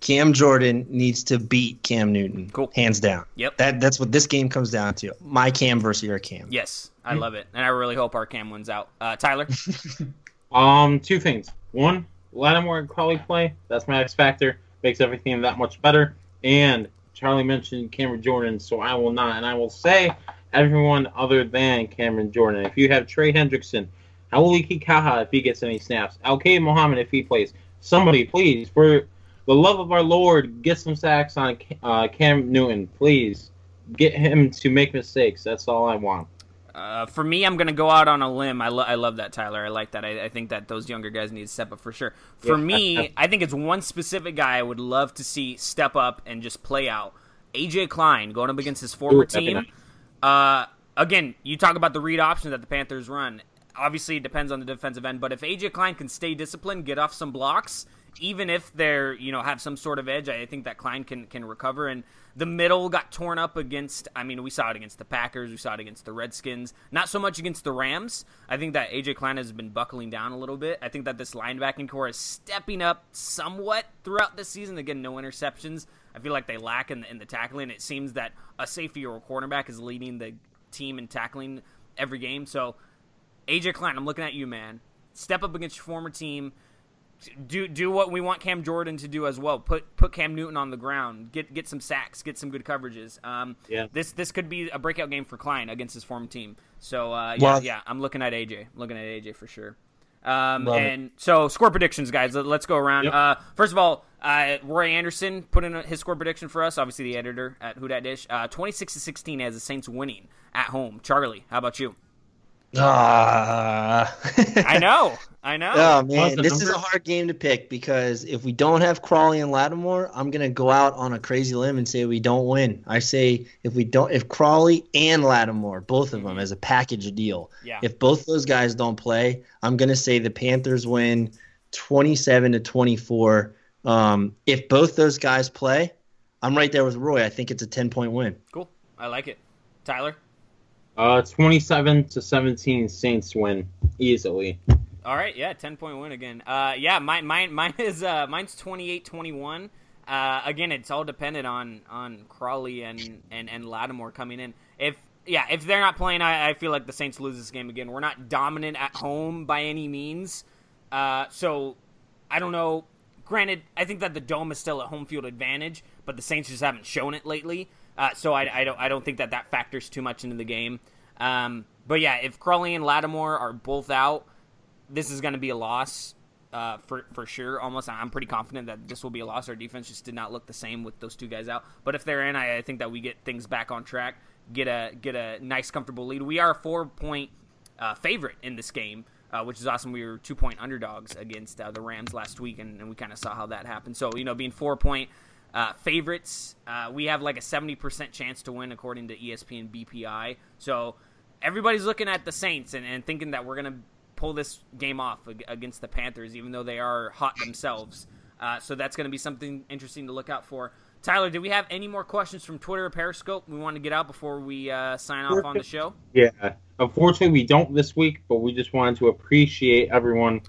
Cam Jordan needs to beat Cam Newton. Cool. Hands down. Yep. That that's what this game comes down to. My Cam versus your Cam. Yes, I love it, and I really hope our Cam wins out. Uh, Tyler, Um, two things. One, Lattimore and Crawley play. That's my X factor. Makes everything that much better. And Charlie mentioned Cameron Jordan, so I will not. And I will say everyone other than Cameron Jordan. If you have Trey Hendrickson, Hau'oli Kikaha if he gets any snaps, Al-Quadin Muhammad if he plays. Somebody, please, for the love of our Lord, get some sacks on uh, Cam Newton. Please get him to make mistakes. That's all I want. Uh, for me, I'm gonna go out on a limb. I, lo- I love that, Tyler. I like that. I, I think that those younger guys need to step up for sure. For Yeah. me, I think it's one specific guy I would love to see step up and just play out. AJ Klein going up against his former Ooh, team. Uh, again, you talk about the read option that the Panthers run. Obviously, it depends on the defensive end, but if AJ Klein can stay disciplined, get off some blocks, even if they're you know have some sort of edge, I think that Klein can can recover. And the middle got torn up against. I mean, we saw it against the Packers, we saw it against the Redskins. Not so much against the Rams. I think that AJ Klein has been buckling down a little bit. I think that this linebacking core is stepping up somewhat throughout the season. Again, no interceptions. I feel like they lack in the, in the tackling. It seems that a safety or a cornerback is leading the team in tackling every game. So, AJ Klein, I'm looking at you, man. Step up against your former team. Do do what we want Cam Jordan to do as well. Put put Cam Newton on the ground. Get get some sacks. Get some good coverages. Um, Yeah. This this could be a breakout game for Klein against his former team. So uh, yeah, Well- yeah, I'm looking at AJ. I'm looking at AJ for sure. Um, Love it. and so score predictions, guys. Let- Let's go around. Yep. Uh, first of all, uh, Roy Anderson put in his score prediction for us. Obviously, the editor at Who Dat Dish. Uh, 26 to 16 as the Saints winning at home. Charlie, how about you? Ah. I know, I know. Oh man, the this is a hard game to pick because if we don't have Crawley and Lattimore, I'm gonna go out on a crazy limb and say we don't win. I say if we don't, if Crawley and Lattimore, both of them as a package deal, Yeah. if both those guys don't play, I'm gonna say the Panthers win 27 to 24. Um, if both those guys play, I'm right there with Roy. I think it's a 10 point win. Cool. I like it. Tyler. Uh, 27 to 17 Saints win easily. All right, yeah, ten point win again. Uh, yeah, mine, mine, mine is uh, mine's 28-21. Uh, again, it's all dependent on on Crawley and, and and Lattimore coming in. If yeah, if they're not playing, I, I feel like the Saints lose this game again. We're not dominant at home by any means, uh, so I don't know. Granted, I think that the dome is still a home field advantage, but the Saints just haven't shown it lately. Uh, so I, I don't I don't think that that factors too much into the game. Um, but yeah, if Crawley and Lattimore are both out, this is going to be a loss uh, for for sure. Almost, I'm pretty confident that this will be a loss. Our defense just did not look the same with those two guys out. But if they're in, I, I think that we get things back on track. Get a get a nice, comfortable lead. We are a four point uh, favorite in this game, uh, which is awesome. We were two point underdogs against uh, the Rams last week, and, and we kind of saw how that happened. So you know, being four point uh, favorites, uh, we have like a seventy percent chance to win according to ESPN BPI. So everybody's looking at the Saints and, and thinking that we're gonna pull this game off against the Panthers, even though they are hot themselves. Uh, so that's going to be something interesting to look out for. Tyler, do we have any more questions from Twitter or Periscope we want to get out before we uh, sign off on the show? Yeah. Unfortunately, we don't this week, but we just wanted to appreciate everyone.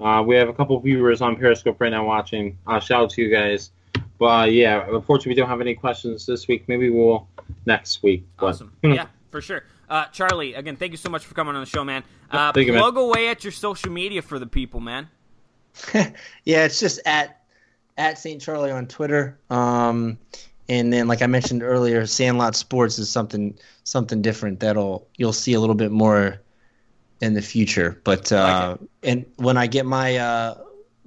Uh, we have a couple viewers on Periscope right now watching. Uh, shout out to you guys. But uh, yeah, unfortunately, we don't have any questions this week. Maybe we'll next week. But, Awesome. Yeah, for sure. Uh, Charlie, again, thank you so much for coming on the show, man. Uh, Thank you, man. plug away at your social media for the people, man. yeah, it's just at at St. Charlie on Twitter. Um, and then, like I mentioned earlier, Sandlot Sports is something something different that'll you'll see a little bit more in the future. But uh, and when I get my uh,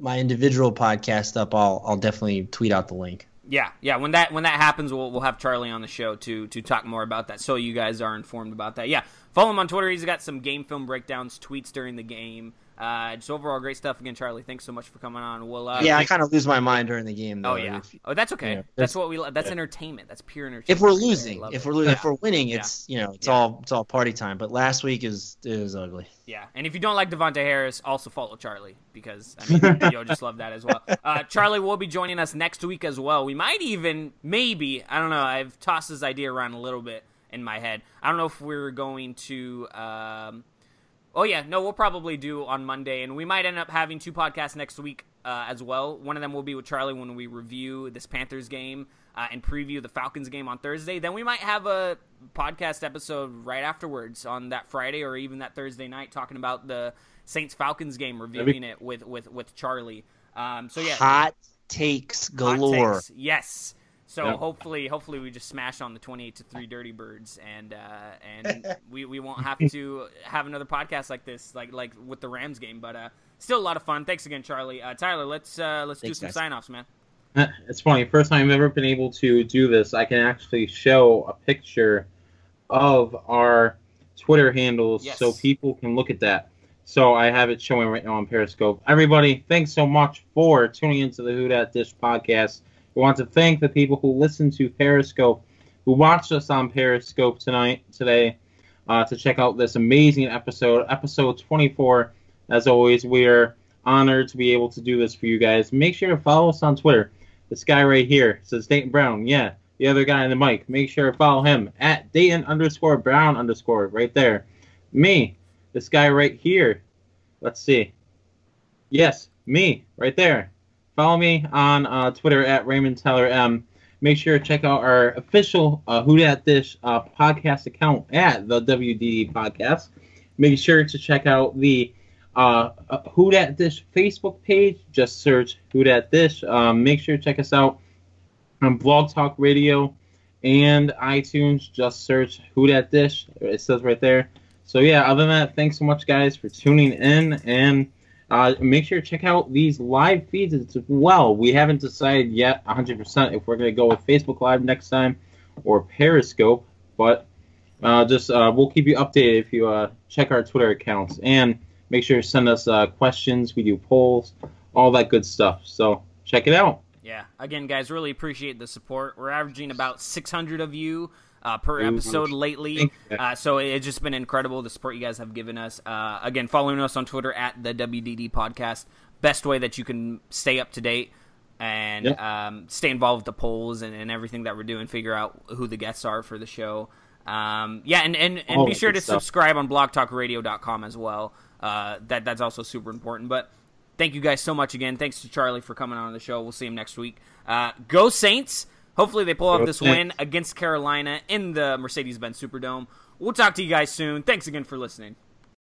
my individual podcast up, I'll I'll definitely tweet out the link. Yeah, yeah. When that when that happens, we'll we'll have Charlie on the show to to talk more about that, so you guys are informed about that. Yeah, follow him on Twitter. He's got some game film breakdowns, tweets during the game. Uh, just overall great stuff again, Charlie. Thanks so much for coming on. We'll uh, yeah, I kind of lose my mind during the game. Though. Oh yeah. If, oh, that's okay. Yeah. that's what we. That's entertainment. That's pure entertainment. if we're right there. I losing, if we're lo- Yeah. if we're winning, Yeah. it's you know it's Yeah. all it's all party time. But last week is is ugly. Yeah, and if you don't like De'Vante Harris, also follow Charlie because I mean you'll just love that as well. Uh, Charlie will be joining us next week as well. We might even, maybe, I don't know. I've tossed this idea around a little bit in my head. I don't know if we're going to. Um, oh yeah, no, we'll probably do on Monday, and we might end up having two podcasts next week uh, as well. One of them will be with Charlie when we review this Panthers game uh, and preview the Falcons game on Thursday. Then we might have a podcast episode right afterwards on that Friday or even that Thursday night talking about the Saints Falcons game, reviewing it with with with Charlie. Um, so yeah, Hot takes hot galore. takes. Yes. So Yep. hopefully, hopefully we just smash on the twenty-eight to three Dirty Birds, and uh, and we, we won't have to have another podcast like this, like like with the Rams game. But uh, still a lot of fun. Thanks again, Charlie. Uh, Tyler, let's uh, let's Thanks, do some guys. sign-offs, man. It's funny. First time I've ever been able to do this. I can actually show a picture of our Twitter handles Yes. so people can look at that. So I have it showing right now on Periscope. Everybody, thanks so much for tuning into the Who Dat Dish podcast. We want to thank the people who listen to Periscope, who watched us on Periscope tonight, today, uh, to check out this amazing episode, episode 24. As always, we are honored to be able to do this for you guys. Make sure to follow us on Twitter. This guy right here says Dayton Brown. Yeah, the other guy in the mic. Make sure to follow him at Dayton underscore Brown underscore right there. Me, this guy right here. Let's see. Yes, me right there. Follow me on uh, Twitter at Raymond Teller M. Make sure to check out our official uh, Who Dat Dish uh, podcast account at the WDD Podcast. Make sure to check out the uh, uh, Who Dat Dish Facebook page. Just search Who Dat Dish. Um, make sure to check us out on Blog Talk Radio and iTunes. Just search Who Dat Dish. It says right there. So yeah, other than that, thanks so much, guys, for tuning in, and uh, make sure to check out these live feeds as well. We haven't decided yet 100% if we're going to go with Facebook Live next time or Periscope, but uh, just uh, we'll keep you updated if you uh, check our Twitter accounts and make sure to send us uh, questions. We do polls, all that good stuff. So check it out. Yeah. Again, guys, really appreciate the support. We're averaging about 600 of you uh, per episode lately. Uh, so it's just been incredible the support you guys have given us. Uh, again, following us on Twitter at the WDD Podcast. Best way that you can stay up to date and Yeah. um, stay involved with the polls and, and everything that we're doing. Figure out who the guests are for the show. Um, yeah, and, and, and All be sure to stuff. subscribe on blogtalkradio.com as well. Uh, that that's also super important. But thank you guys so much again. Thanks to Charlie for coming on the show. We'll see him next week. Uh, go Saints! Hopefully they pull off this win against Carolina in the Mercedes-Benz Superdome. We'll talk to you guys soon. Thanks again for listening.